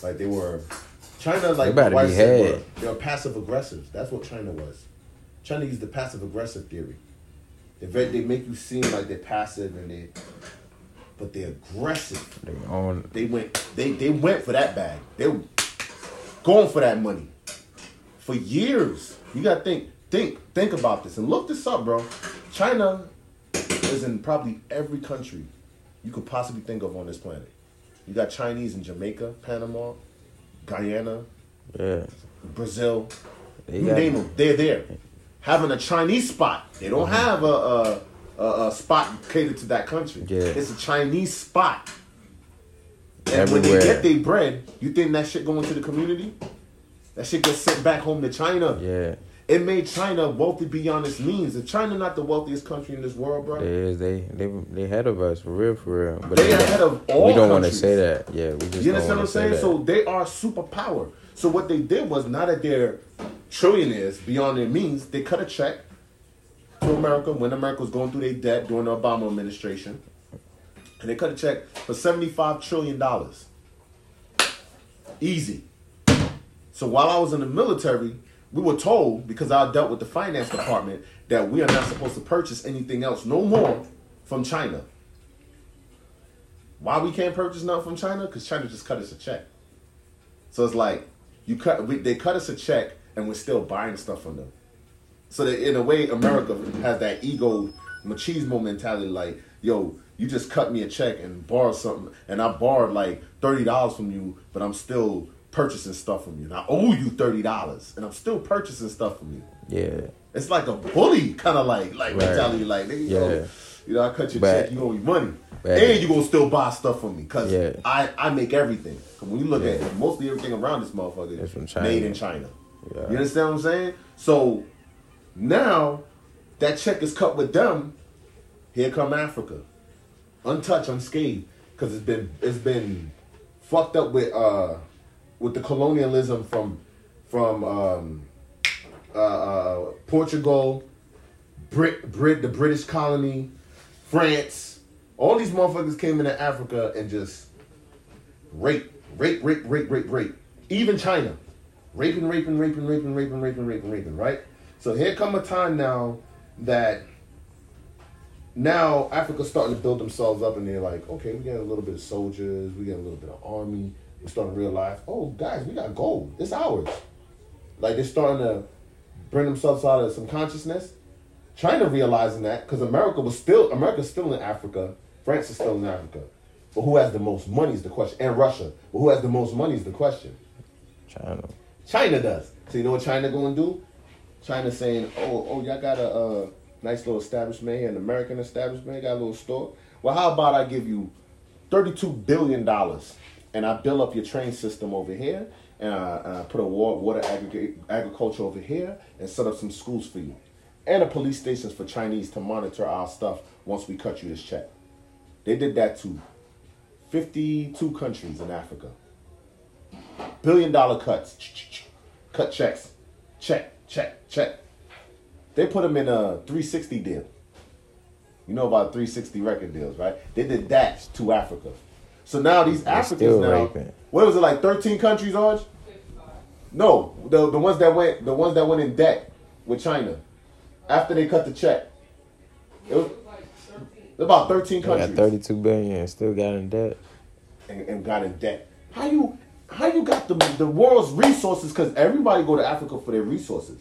Like they were, China like white were- they were passive aggressive. That's what China was. China used the passive aggressive theory. They they make you seem like they're passive and they, but they're aggressive. They own. They went they they went for that bag. They going for that money for years. You gotta think think think about this and look this up, bro. China is in probably every country you could possibly think of on this planet. You got Chinese in Jamaica, Panama, Guyana, Yeah. Brazil. They you name them, they're there. Having a Chinese spot. They don't mm-hmm. have a, a, a, a spot catered to that country. Yeah. It's a Chinese spot. And when they get their bread, you think that shit going to the community? That shit gets sent back home to China. Yeah. It made China wealthy beyond its means. If China not the wealthiest country in this world, bro, They is they they they ahead of us for real for real. But They don't- ahead of all We don't want to say that. Yeah, we just You don't understand what I'm want to say saying? that. So they are superpower. So what they did was not that they're trillionaires beyond their means. They cut a check to America when America was going through their debt during the Obama administration, and they cut a check for seventy-five trillion dollars. Easy. So while I was in the military, we were told because I dealt with the finance department that we are not supposed to purchase anything else no more from China. Why we can't purchase nothing from China? Because China just cut us a check. So it's like you cut we, they cut us a check and we're still buying stuff from them. So that in a way, America has that ego machismo mentality. Like, yo, you just cut me a check and borrowed something, and I borrowed like thirty dollars from you, but I'm still purchasing stuff from you, and I owe you thirty dollars, and I'm still purchasing stuff from you. yeah, It's like a bully kind of like like Right. mentality. Like, nigga, yo, Yeah. you know, I cut your But- check, you owe me money, but- and you gonna still buy stuff from me because Yeah. I I make everything. 'Cause when you look Yeah. at mostly everything around this motherfucker, from made in China. Yeah. You understand what I'm saying? So now that check is cut with them. Here come Africa, untouched, unscathed, because it's been it's been fucked up with uh with the colonialism from from um uh, uh Portugal, Brit Brit the British colony, France. All these motherfuckers came into Africa and just rape, rape, rape, rape, rape, rape. Even China, raping, raping, raping, raping, raping, raping, raping, raping. Right. So here come a time now that now Africa's starting to build themselves up, and they're like, okay, we got a little bit of soldiers, we got a little bit of army. We're starting to realize, oh, guys, we got gold. It's ours. Like they're starting to bring themselves out of some consciousness. China realizing that because America was still America's still in Africa, France is still in Africa, but who has the most money is the question, and Russia. But who has the most money is the question. China. China does. So you know what China going to do? China saying, "Oh, oh, y'all got a uh, nice little establishment here, an American establishment, got a little store. Well, how about I give you thirty-two billion dollars, and I build up your train system over here, and I, and I put a wa- water aggregate, agriculture over here, and set up some schools for you, and a police stations for Chinese to monitor our stuff once we cut you this check. They did that to fifty-two countries in Africa. Billion dollar cuts, cut checks, check, check, check. They put them in a 360 deal. You know about 360 record deals, right? They did that to Africa. So now these Africans now, raping. what was it like 13 countries, Arj? No, the the ones that went the ones that went in debt with China after they cut the check. It was about 13 They got countries thirty two billion and still got in debt. and, and got in debt. How you how you got the the world's resources? Because everybody go to Africa for their resources.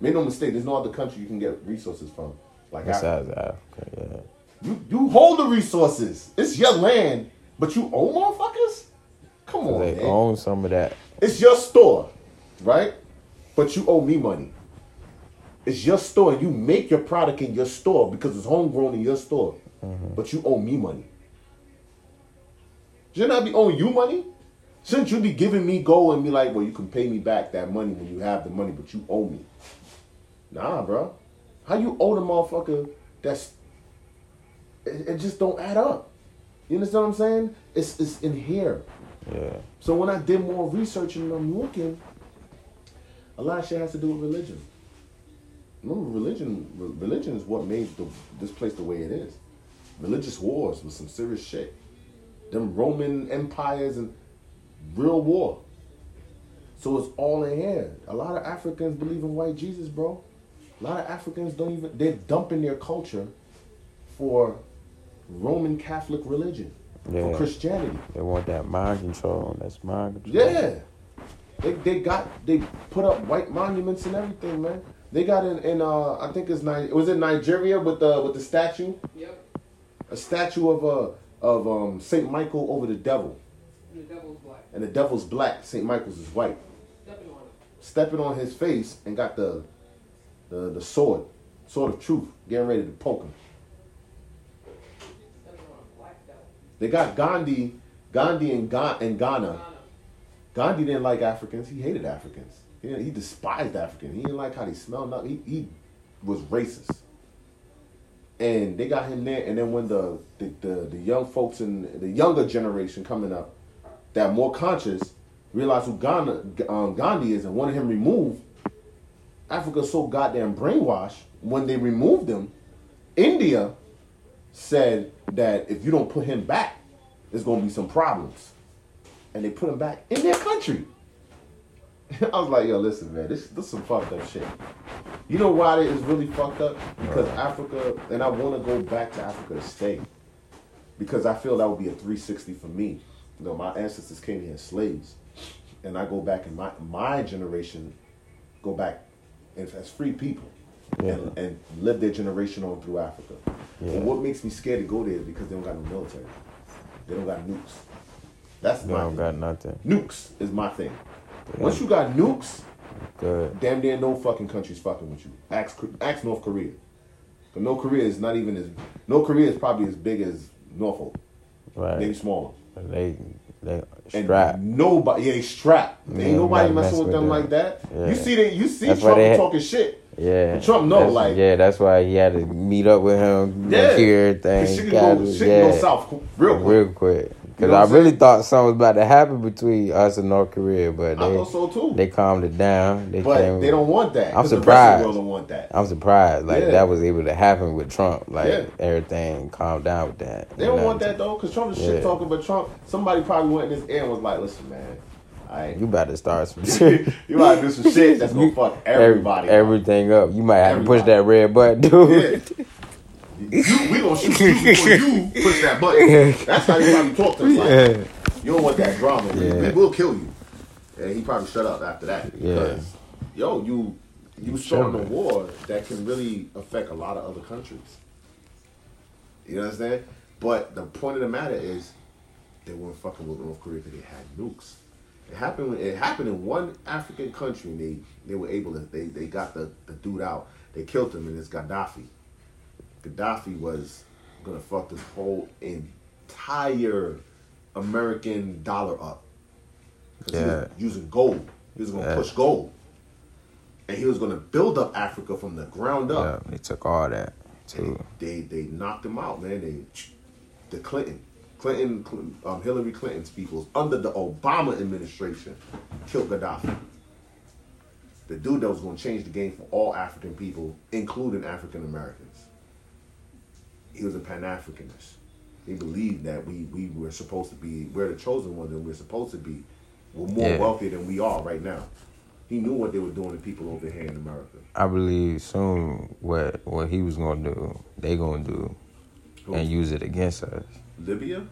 Make no mistake, there's no other country you can get resources from like Africa. Besides Africa, yeah. You you hold the resources. It's your land, but you own motherfuckers. Come on, they man. own some of that. It's your store, right? But you owe me money. It's your store. You make your product in your store because it's homegrown in your store. Mm-hmm. But you owe me money. Shouldn't I be owing you money? Shouldn't you be giving me gold and be like, well, you can pay me back that money when you have the money, but you owe me? Nah, bro. How you owe the motherfucker that's it, it just don't add up. You understand what I'm saying? It's it's in here. Yeah. So when I did more research and I'm looking, a lot of shit has to do with religion. Remember, religion religion is what made the, this place the way it is. Religious wars was some serious shit. Them Roman empires and real war. So it's all in here. A lot of Africans believe in white Jesus, bro. A lot of Africans don't even they're dumping their culture for Roman Catholic religion, Yeah. for Christianity. They want that mind control. That's mind control. Yeah. They, they got they put up white monuments and everything, man. They got in, in uh I think it's Ni- was it Nigeria with the with the statue? Yep. A statue of uh of um Saint Michael over the devil. And The devil's black. And the devil's black, Saint Michael's is white. Stepping on him. Stepping on his face and got the the the sword, sword of truth, getting ready to poke him. They got Gandhi, Gandhi in, Ga- in Ghana. Gandhi didn't like Africans. He hated Africans. He, he despised Africans. He didn't like how they smelled. He, he was racist. And they got him there. And then when the, the, the, the young folks and the younger generation coming up that more conscious realize who Ghana, um, Gandhi is and wanted him removed, Africa's so goddamn brainwashed. When they removed him, India said that if you don't put him back, there's going to be some problems and they put him back in their country. I was like, yo, listen, man, this this some fucked up shit. You know why it is really fucked up? Because Africa, and I want to go back to Africa to stay. Because I feel that would be a 360 for me. You know, my ancestors came here as slaves, and I go back in my my generation, go back as as free people, Yeah. and, and live their generation on through Africa. Yeah. And what makes me scared to go there is because they don't got no military. They don't got nukes. That's They my don't thing. got nothing. Nukes is my thing. Once you got nukes, Good. damn near no fucking country's fucking with you. Ask, ask North Korea. But North Korea is not even as North Korea is probably as big as Norfolk, Right. maybe smaller. They they And strap. nobody, yeah, they strapped. Ain't Yeah, nobody messing mess with with them them. like that. Yeah. You see that? You see That's Trump had- talking shit. Yeah. Trump know, That's- like- Yeah, that's why he had to meet up with him. Yeah, Hear Shit can go, shit yeah. go south real quick. Real quick. Because know I really thought something was about to happen between us and North Korea, but I they thought so too. they calmed it down. They but came, they don't want that. I'm 'cause the rest of surprised. The don't want that. I'm surprised like Yeah. that was able to happen with Trump. Like Yeah. everything calmed down with that. They don't want that though, because Trump is shit talking. But Trump, somebody probably went in his ear and was like, "Listen, man, I You about to start some shit. you gotta do some shit that's gonna fuck everybody. up. everything up. You might have to push that red button, dude. Yeah. You, we gonna shoot you before you push that button. That's how he probably talked to us. Like, Yeah. you don't want that drama. We- We, will kill you. And he probably shut up after that. Yeah. Yo, you you starting a war that can really affect a lot of other countries. You understand? But the point of the matter is, they weren't fucking with North Korea because they had nukes. It happened. It happened in one African country. And they they were able to. They they got the the dude out. They killed him, and it's Gaddafi. Gaddafi was gonna fuck this whole entire American dollar up. 'Cause he was Yeah. using gold. He was gonna Yeah. push gold. And he was gonna build up Africa from the ground Yeah, up. they took all that too. They they knocked him out, man. They the Clinton, Clinton, Cl- um, Hillary Clinton's people under the Obama administration killed Gaddafi. The dude that was going to change the game for all African people, including African Americans. He was a Pan Africanist. He believed that we we were supposed to be we're the chosen ones and we're supposed to be we're more Yeah. wealthy than we are right now. He knew what they were doing to people over here in America. I believe soon what what he was gonna do, they gonna do, Who? and use it against us. Libya?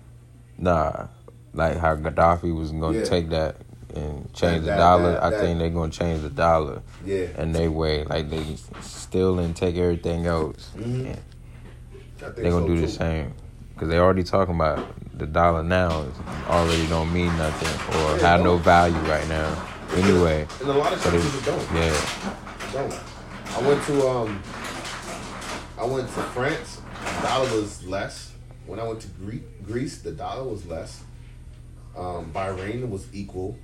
Nah, like how Gaddafi was gonna Yeah. take that and change That- the dollar. that- I that- think they're gonna change the dollar Yeah. and they way like they still and take everything else. Mhm. And I they're gonna so, do the same because they already talking about the dollar now is already don't mean nothing or Yeah, have no value right now. Anyway, And a lot of but it, countries don't. yeah, don't. I went to um, I went to France. The dollar was less. When I went to Gre- Greece, the dollar was less. Um, Bahrain was equal,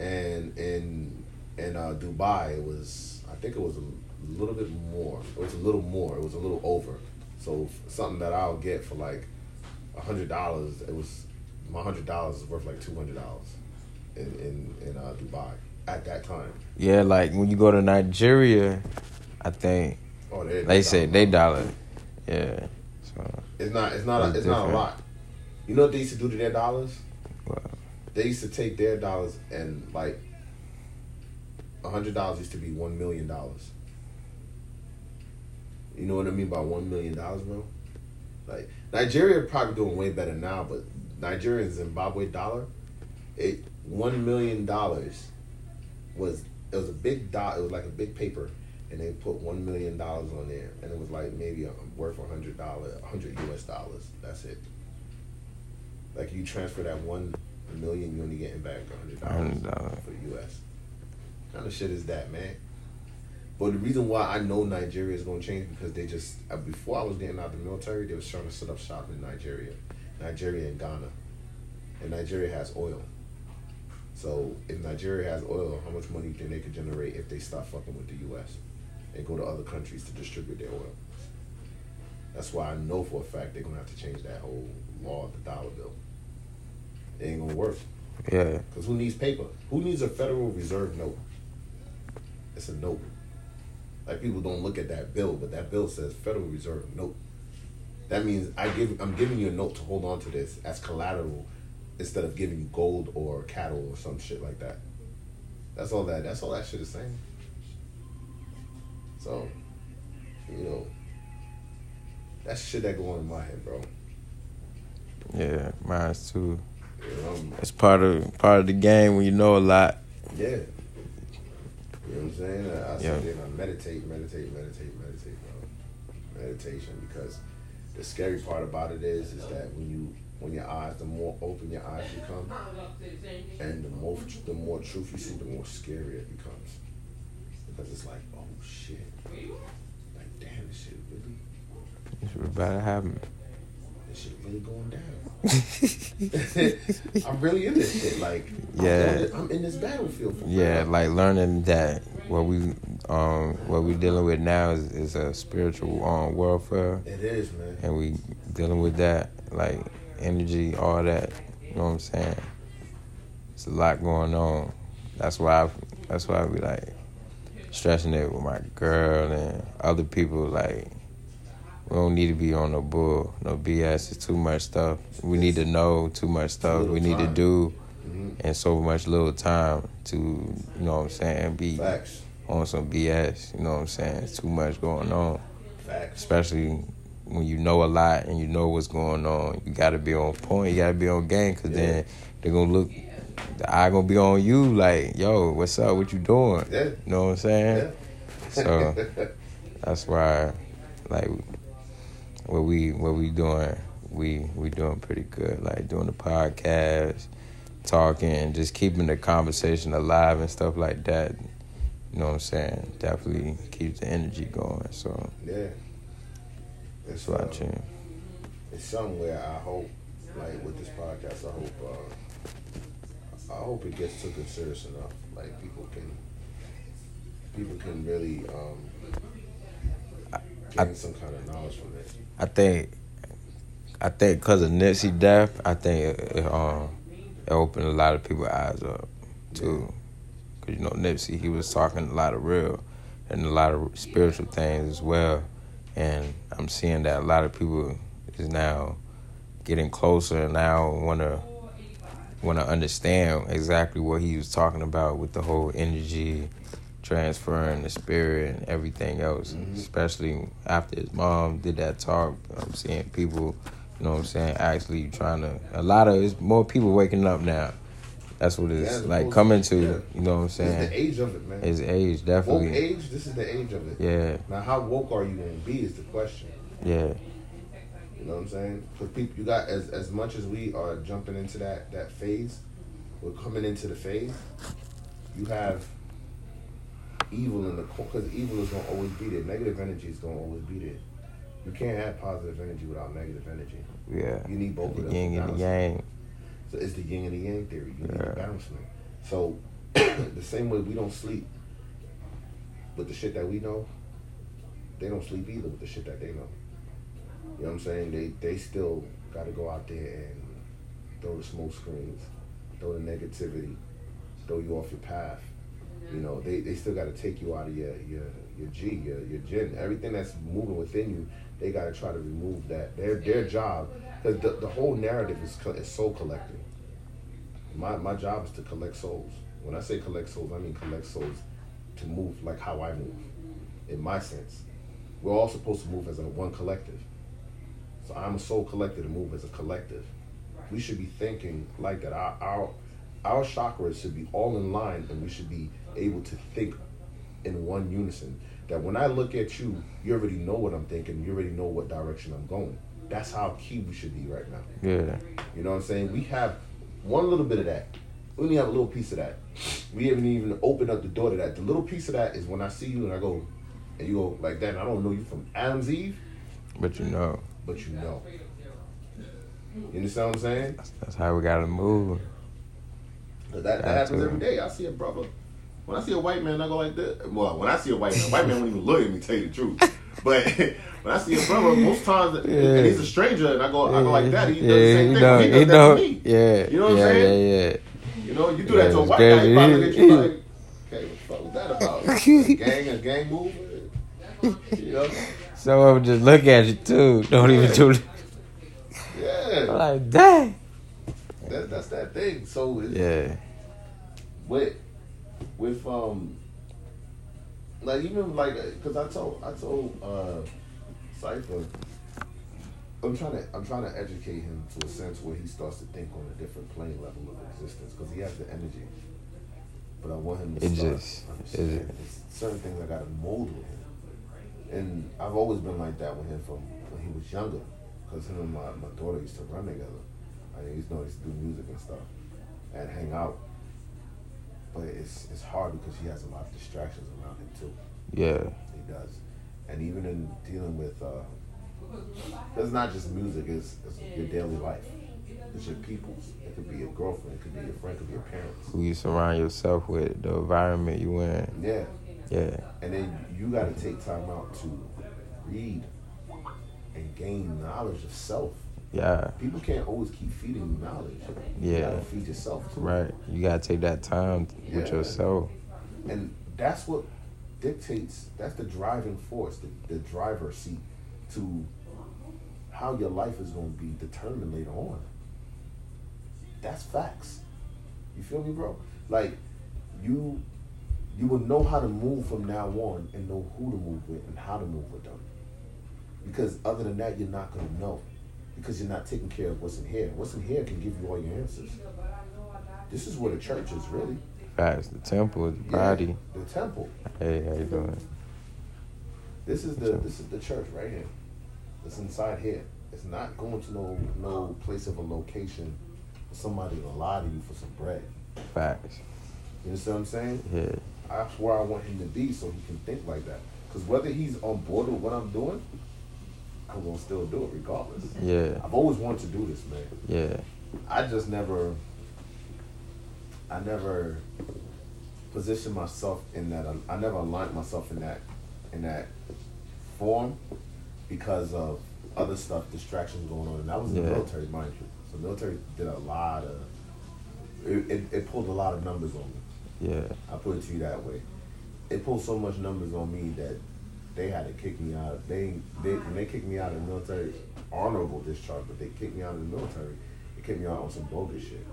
and in in uh, Dubai it was I think it was a little bit more. It was a little more. It was a little over. So something that I'll get for like a hundred dollars, it was my hundred dollars is worth like two hundred dollars in in in uh, Dubai at that time. Yeah, like when you go to Nigeria, I think Oh, they they say they dollar. Yeah. So It's not. It's not. A, It's it's not a lot. You know what they used to do to their dollars? They used to take their dollars and like a hundred dollars used to be one million dollars. You know what I mean by one million dollars, bro? Like Nigeria probably doing way better now, but Nigerian Zimbabwe dollar, it one million dollars was it was a big dot. It was like a big paper, and they put one million dollars on there, and it was like maybe a, worth a hundred dollar, a hundred U.S. dollars. That's it. Like you transfer that one million, you only getting back a hundred $100. dollars for the U.S. What kind of shit is that, man? But the reason why I know Nigeria is going to change because they just uh, before I was getting out of the military, they was trying to set up shop in Nigeria, Nigeria and Ghana, and Nigeria has oil. So if Nigeria has oil, how much money do you think they could generate if they stop fucking with the U.S. and go to other countries to distribute their oil? That's why I know for a fact they're gonna have to change that whole law of the dollar bill. It ain't gonna work. yeah. Because who needs paper? Who needs a Federal Reserve note? It's a note. Like people don't look at that bill, but that bill says Federal Reserve note. That means I give I'm giving you a note to hold on to this as collateral instead of giving you gold or cattle or some shit like that. That's all that that's all that shit is saying. So, you know, that's shit that go on in my head, bro. Yeah, mine's too. Know, It's part of part of the game when you know a lot. Yeah. You know what I'm saying? I, I Yeah. sit there and I meditate, meditate, meditate, meditate, bro. Meditation because the scary part about it is is that when you when your eyes the more open your eyes become and the more the more truth you see, the more scary it becomes. Because it's like, oh shit. Like damn this shit really It's about to happen. This shit really going down. I'm really in this shit. Like I'm Yeah. in- I'm in this battlefield for Yeah, real. like learning that what we um what we dealing with now is, is a spiritual um warfare, It is, man. and we dealing with that like energy, all that. You know what I'm saying? It's a lot going on. That's why I, that's why I be like stressing it with my girl and other people. Like we don't need to be on no bull, no BS. It's too much stuff. We need to know too much stuff. We need to do Mhm. in so much little time to you know what I'm saying be Facts. on some BS. You know what I'm saying? It's too much going on, Facts. especially when you know a lot and you know what's going on. You got to be on point. You got to be on game because Yeah. then they're gonna look. The eye gonna be on you. Like, yo, what's up? What you doing? Yeah. You know what I'm saying? Yeah. So that's why, like, what we what we doing, we we doing pretty good. Like doing the podcast, talking, just keeping the conversation alive and stuff like that. You know what I'm saying? Definitely keeps the energy going. So yeah. It's, that's what I uh, it's somewhere I hope, like with this podcast, I hope, uh, I hope it gets taken serious enough. Like people can, people can really um, gain some kind of knowledge from it. I think, I think because of Nipsey death, I think it, it, um it opened a lot of people's eyes up too. Cause you know Nipsey, he was talking a lot of real and a lot of spiritual things as well, and I'm seeing that a lot of people is now getting closer and now want to want to understand exactly what he was talking about with the whole energy transferring the spirit and everything else. Mhm. Especially after his mom did that talk, I'm seeing people, you know what I'm saying, actually trying to. A lot of it's more people waking up now. That's what it's Yeah, like coming to- yeah. You know what I'm This is the saying? age of it, man. His age, woke definitely. age. This is the age of it. Yeah, Now, how woke are you going to be is the question. yeah, You know what I'm saying? Because people, you got as as much as we are jumping into that that phase, we're coming into the phase. You have evil in the core because evil is gonna always be there. Negative energy is gonna always be there. You can't have positive energy without negative energy. yeah. You need both of The them. yin and the yang. So it's the yin and the yang theory. You need Yeah. a balancement. So the same way we don't sleep with the shit that we know, they don't sleep either with the shit that they know. You know what I'm saying? They they still got to go out there and throw the smoke screens, throw the negativity, throw you off your path. You know, they, they still got to take you out of your your your G, your your gin, everything that's moving within you. They got to try to remove that. Their their job, because the, the whole narrative is is soul collecting. My my job is to collect souls. When I say collect souls, I mean collect souls to move like how I move, in my sense. We're all supposed to move as a one collective. So I'm a soul collector to move as a collective. We should be thinking like that. Our our our chakras should be all in line, and we should be able to think in one unison. That when I look at you, you already know what I'm thinking. You already know what direction I'm going. That's how key we should be right now. Yeah. You know what I'm saying? We have one little bit of that. We only have a little piece of that. We haven't even opened up the door to that. The little piece of that is when I see you and I go, and you go like that. And I don't know you from Adam's Eve, But you know, but you know. You understand what I'm saying? that's, that's how we gotta move. that, that happens every day. I see a brother. When I see a white man, I go like this. Well, when I see a white man, white man won't even look at me. Tell you the truth. But when I see a brother, most times, Yeah. and he's a stranger, and I go, I go like that. He does the same thing. know, he he does that know, to me. yeah, You know what I'm saying? yeah, yeah. You know, you do Yeah, that to a white guy, he crazy. probably look at you like, okay, what the fuck was that about? a gang, a gang move? You know? Some of them just look at you too. Don't even do. it. I'm Yeah, like, dang. that, that's that thing. So Yeah, with with um like even like because I told I told uh Cipher I'm trying to I'm trying to educate him to a sense where he starts to think on a different plane level of existence because he has the energy. But I want him to It start just- understanding there's certain things I gotta mold with him. And I've always been like that with him from when he was younger. Because him and my, my daughter used to run together. I used to know used to do music and stuff and hang out. But it's it's hard because he has a lot of distractions around him too. yeah, He does. And even in dealing with, uh, it's not just music, it's, it's your daily life. It's your people. It could be your girlfriend, it could be your friend, it could be your parents. who you surround yourself with, the environment you in. Yeah. Yeah, And then you got to take time out to read and gain knowledge of self. Yeah, People can't always keep feeding you knowledge. Yeah. You gotta feed yourself too. right. You gotta take that time with yourself. And that's what dictates, that's the driving force, the, the driver seat to how your life is going to be determined later on. That's facts. You feel me, bro? Like, you you will know how to move from now on and know who to move with and how to move with them. Because other than that, you're not going to know. Because you're not taking care of what's in here. What's in here can give you all your answers. This is where the church is really. Facts. The temple, the Yeah, body. the temple. Hey, how you doing? This is the this is the church right here. It's inside here. It's not going to no no place of a location for somebody to lie to you for some bread. Facts. You understand what I'm saying? Yeah, That's where I want him to be so he can think like that. Because whether he's on board with what I'm doing, I'm gonna still do it regardless. yeah, I've always wanted to do this, man. yeah, I just never, I never positioned myself in that. I never aligned myself in that, in that form, because of other stuff, distractions going on, and that was in the military, mind you. So military did a lot of, it, it, it pulled a lot of numbers on me. yeah, I put it to you that way. It pulled so much numbers on me that they had to kick me out. They they when they kicked me out of the military, honorable discharge, but they kicked me out of the military. They kicked me out on some bogus shit.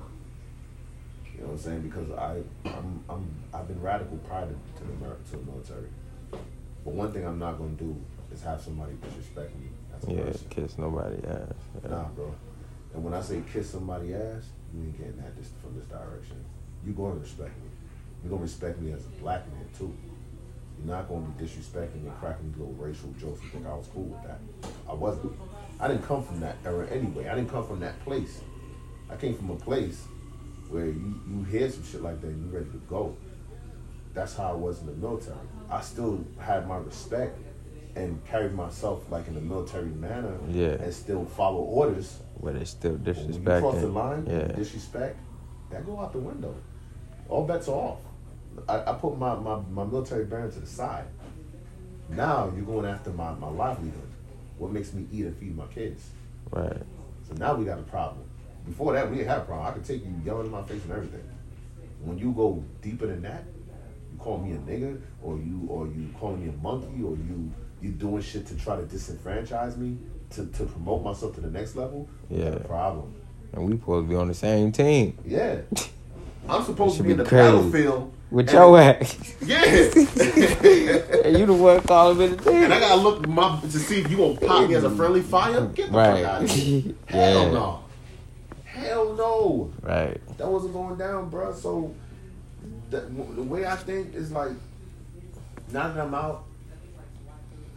You know what I'm saying? Because I I'm, I'm I've been radical prior to, to the to the military. But one thing I'm not gonna do is have somebody disrespect me as a yeah. person. Kiss nobody ass. Yeah. Nah, bro. And when I say kiss somebody ass, you ain't getting that this, from this direction. You gonna respect me. You gonna respect me as a black man too. You're not gonna be disrespecting and cracking these little racial jokes and think I was cool with that. I wasn't. I didn't come from that era anyway. I didn't come from that place. I came from a place where you, you hear some shit like that and you're ready to go. That's how I was in the military. I still had my respect and carried myself like in a military manner Yeah. and still follow orders Where they still But when you cross the line, Yeah. disrespect, that go out the window. All bets are off. I, I put my, my, my military bearing to the side. Now you're going after my, my livelihood. What makes me eat and feed my kids. Right. So now we got a problem. Before that, we didn't have a problem. I could take you yelling in my face and everything. When you go deeper than that, you call me a nigga, or you or you calling me a monkey, or you you doing shit to try to disenfranchise me to, to promote myself to the next level. Yeah. a problem. And we supposed to be on the same team. Yeah. I'm supposed to should be in the crazy. battlefield. With and- your ass. Yeah. and you the one calling me the team. and I gotta look my, to see if you gonna pop me as a friendly fire. Get the Right. fuck out of here. Hell Yeah. no. Hell no. Right. That wasn't going down, bro. So the, the way I think is like, now that I'm out,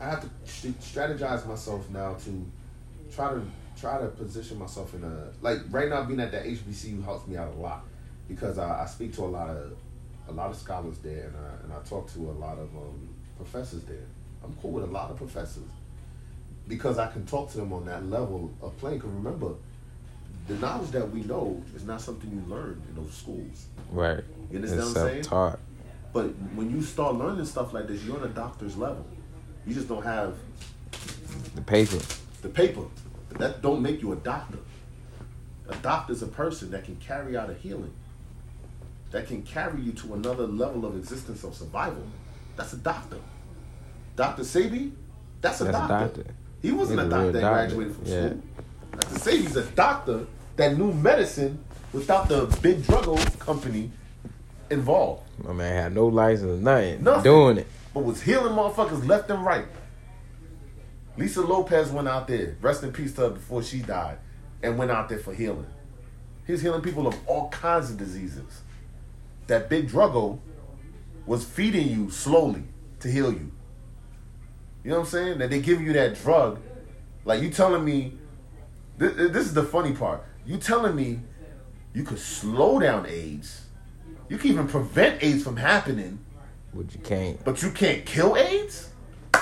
I have to strategize myself now to try to try to position myself in a like right now being at that HBCU helps me out a lot because I, I speak to a lot of a lot of scholars there and I, and I talk to a lot of um, professors there. I'm cool with a lot of professors because I can talk to them on that level of playing. Because remember, the knowledge that we know is not something you learn in those schools. Right. You understand It's what I'm saying? self-taught. But when you start learning stuff like this, you're on a doctor's level. You just don't have The paper. the paper. That don't make you a doctor. A doctor's a person that can carry out a healing. That can carry you to another level of existence of survival. That's a doctor. Dr. Sebi, that's a That's a doctor. doctor. He wasn't He's a a doctor that graduated from Yeah. school. Dr. Sebi's a doctor that knew medicine without the big drug company involved. My man had no license, nothing. Nothing. Doing it. but was healing motherfuckers left and right. Lisa Lopes went out there, rest in peace to her before she died, and went out there for healing. He's healing people of all kinds of diseases. That big druggo was feeding you slowly to heal you. You know what I'm saying? That they give you that drug. Like you telling me, this, this is the funny part. You telling me you could slow down AIDS. You can even prevent AIDS from happening But you can't. but you can't kill AIDS?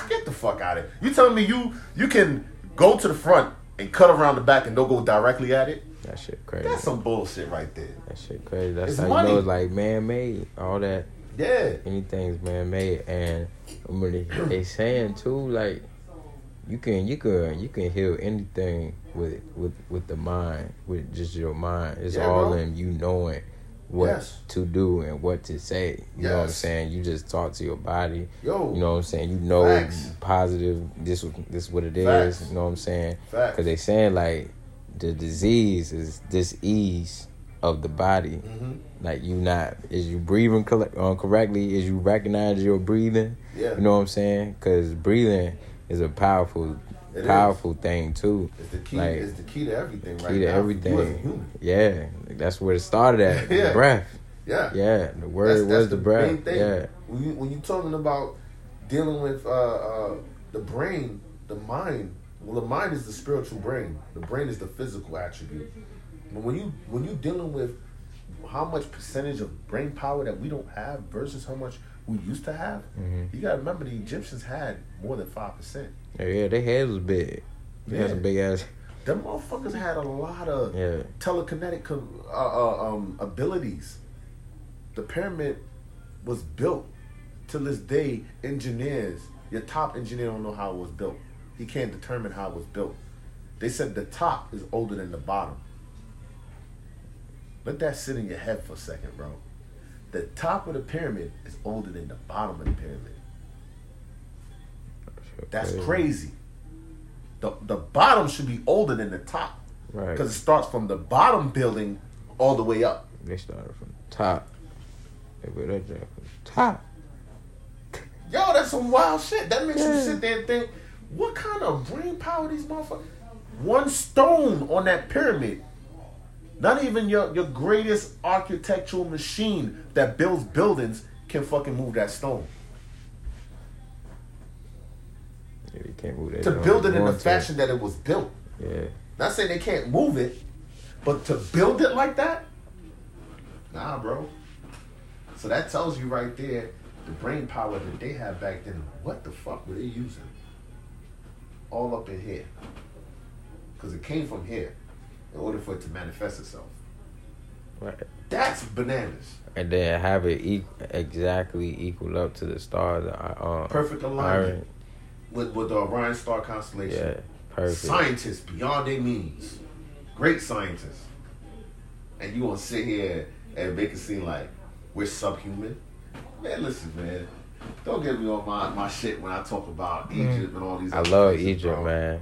Get the fuck out of here. You telling me you you can go to the front and cut around the back and don't go directly at it? That shit crazy. That's some bullshit right there. that shit crazy. That's It's how money. you know it's like man made. All that Yeah. anything's man made and when they, they saying too like you can you can you can heal anything with with with the mind with just your mind it's Yeah, all bro. in you knowing what Yes. to do and what to say you know what i'm saying you just talk to your body Yo. you know what i'm saying you know Facts. positive this this is what it is Facts. you know what i'm saying because they saying like the disease is this ease of the body Mhm. like you not is you breathing col- uh, correctly? Is you recognize your breathing? Yeah. You know what I'm saying? Because breathing is a powerful, It powerful thing too. It's the key. Like, it's the key to everything right Key to now. for You as a everything. Yeah, that's where it started at. Yeah. The breath. Yeah. Yeah, the word That's, was that's the, main breath. thing. Yeah, When you when you talking about dealing with uh, uh, the brain, the mind. Well, the mind is the spiritual brain. The brain is the physical attribute. But when you when you dealing with how much percentage of brain power that we don't have versus how much we used to have, Mhm. you gotta remember the Egyptians had more than five percent. yeah, yeah. Their heads was big. They Yeah. had some big ass. Them motherfuckers had a lot of Yeah, telekinetic uh, uh, um, abilities. The pyramid was built to this day. Engineers, your top engineer, don't know how it was built. He can't determine how it was built. They said the top is older than the bottom. Let that sit in your head for a second, bro. The top of the pyramid is older than the bottom of the pyramid. That's crazy. The the bottom should be older than the top Right. because it starts from the bottom building all the way up. They started from the top. They put that top. Yo, that's some wild shit. That makes you sit there and think, what kind of brain power these motherfuckers? One stone on that pyramid. Not even your, your greatest architectural machine that builds buildings can fucking move that stone. Yeah, you can't move that. To build it in the fashion that it was built. Yeah. Not saying they can't move it, but to build it like that, nah, bro. So that tells you right there the brain power that they had back then. What the fuck were they using? All up in here, because it came from here. in order for it to manifest itself. Right. That's bananas. And then have it e- exactly equal up to the stars. uh, Um, Perfect alignment Iron. with with the Orion star constellation. Yeah, perfect. Scientists beyond their means, great scientists, and you gonna sit here and make it seem like we're subhuman? Man, listen, man. Don't get me on my, my shit when I talk about Egypt and all these. Mm. I love Egypt, bro. man.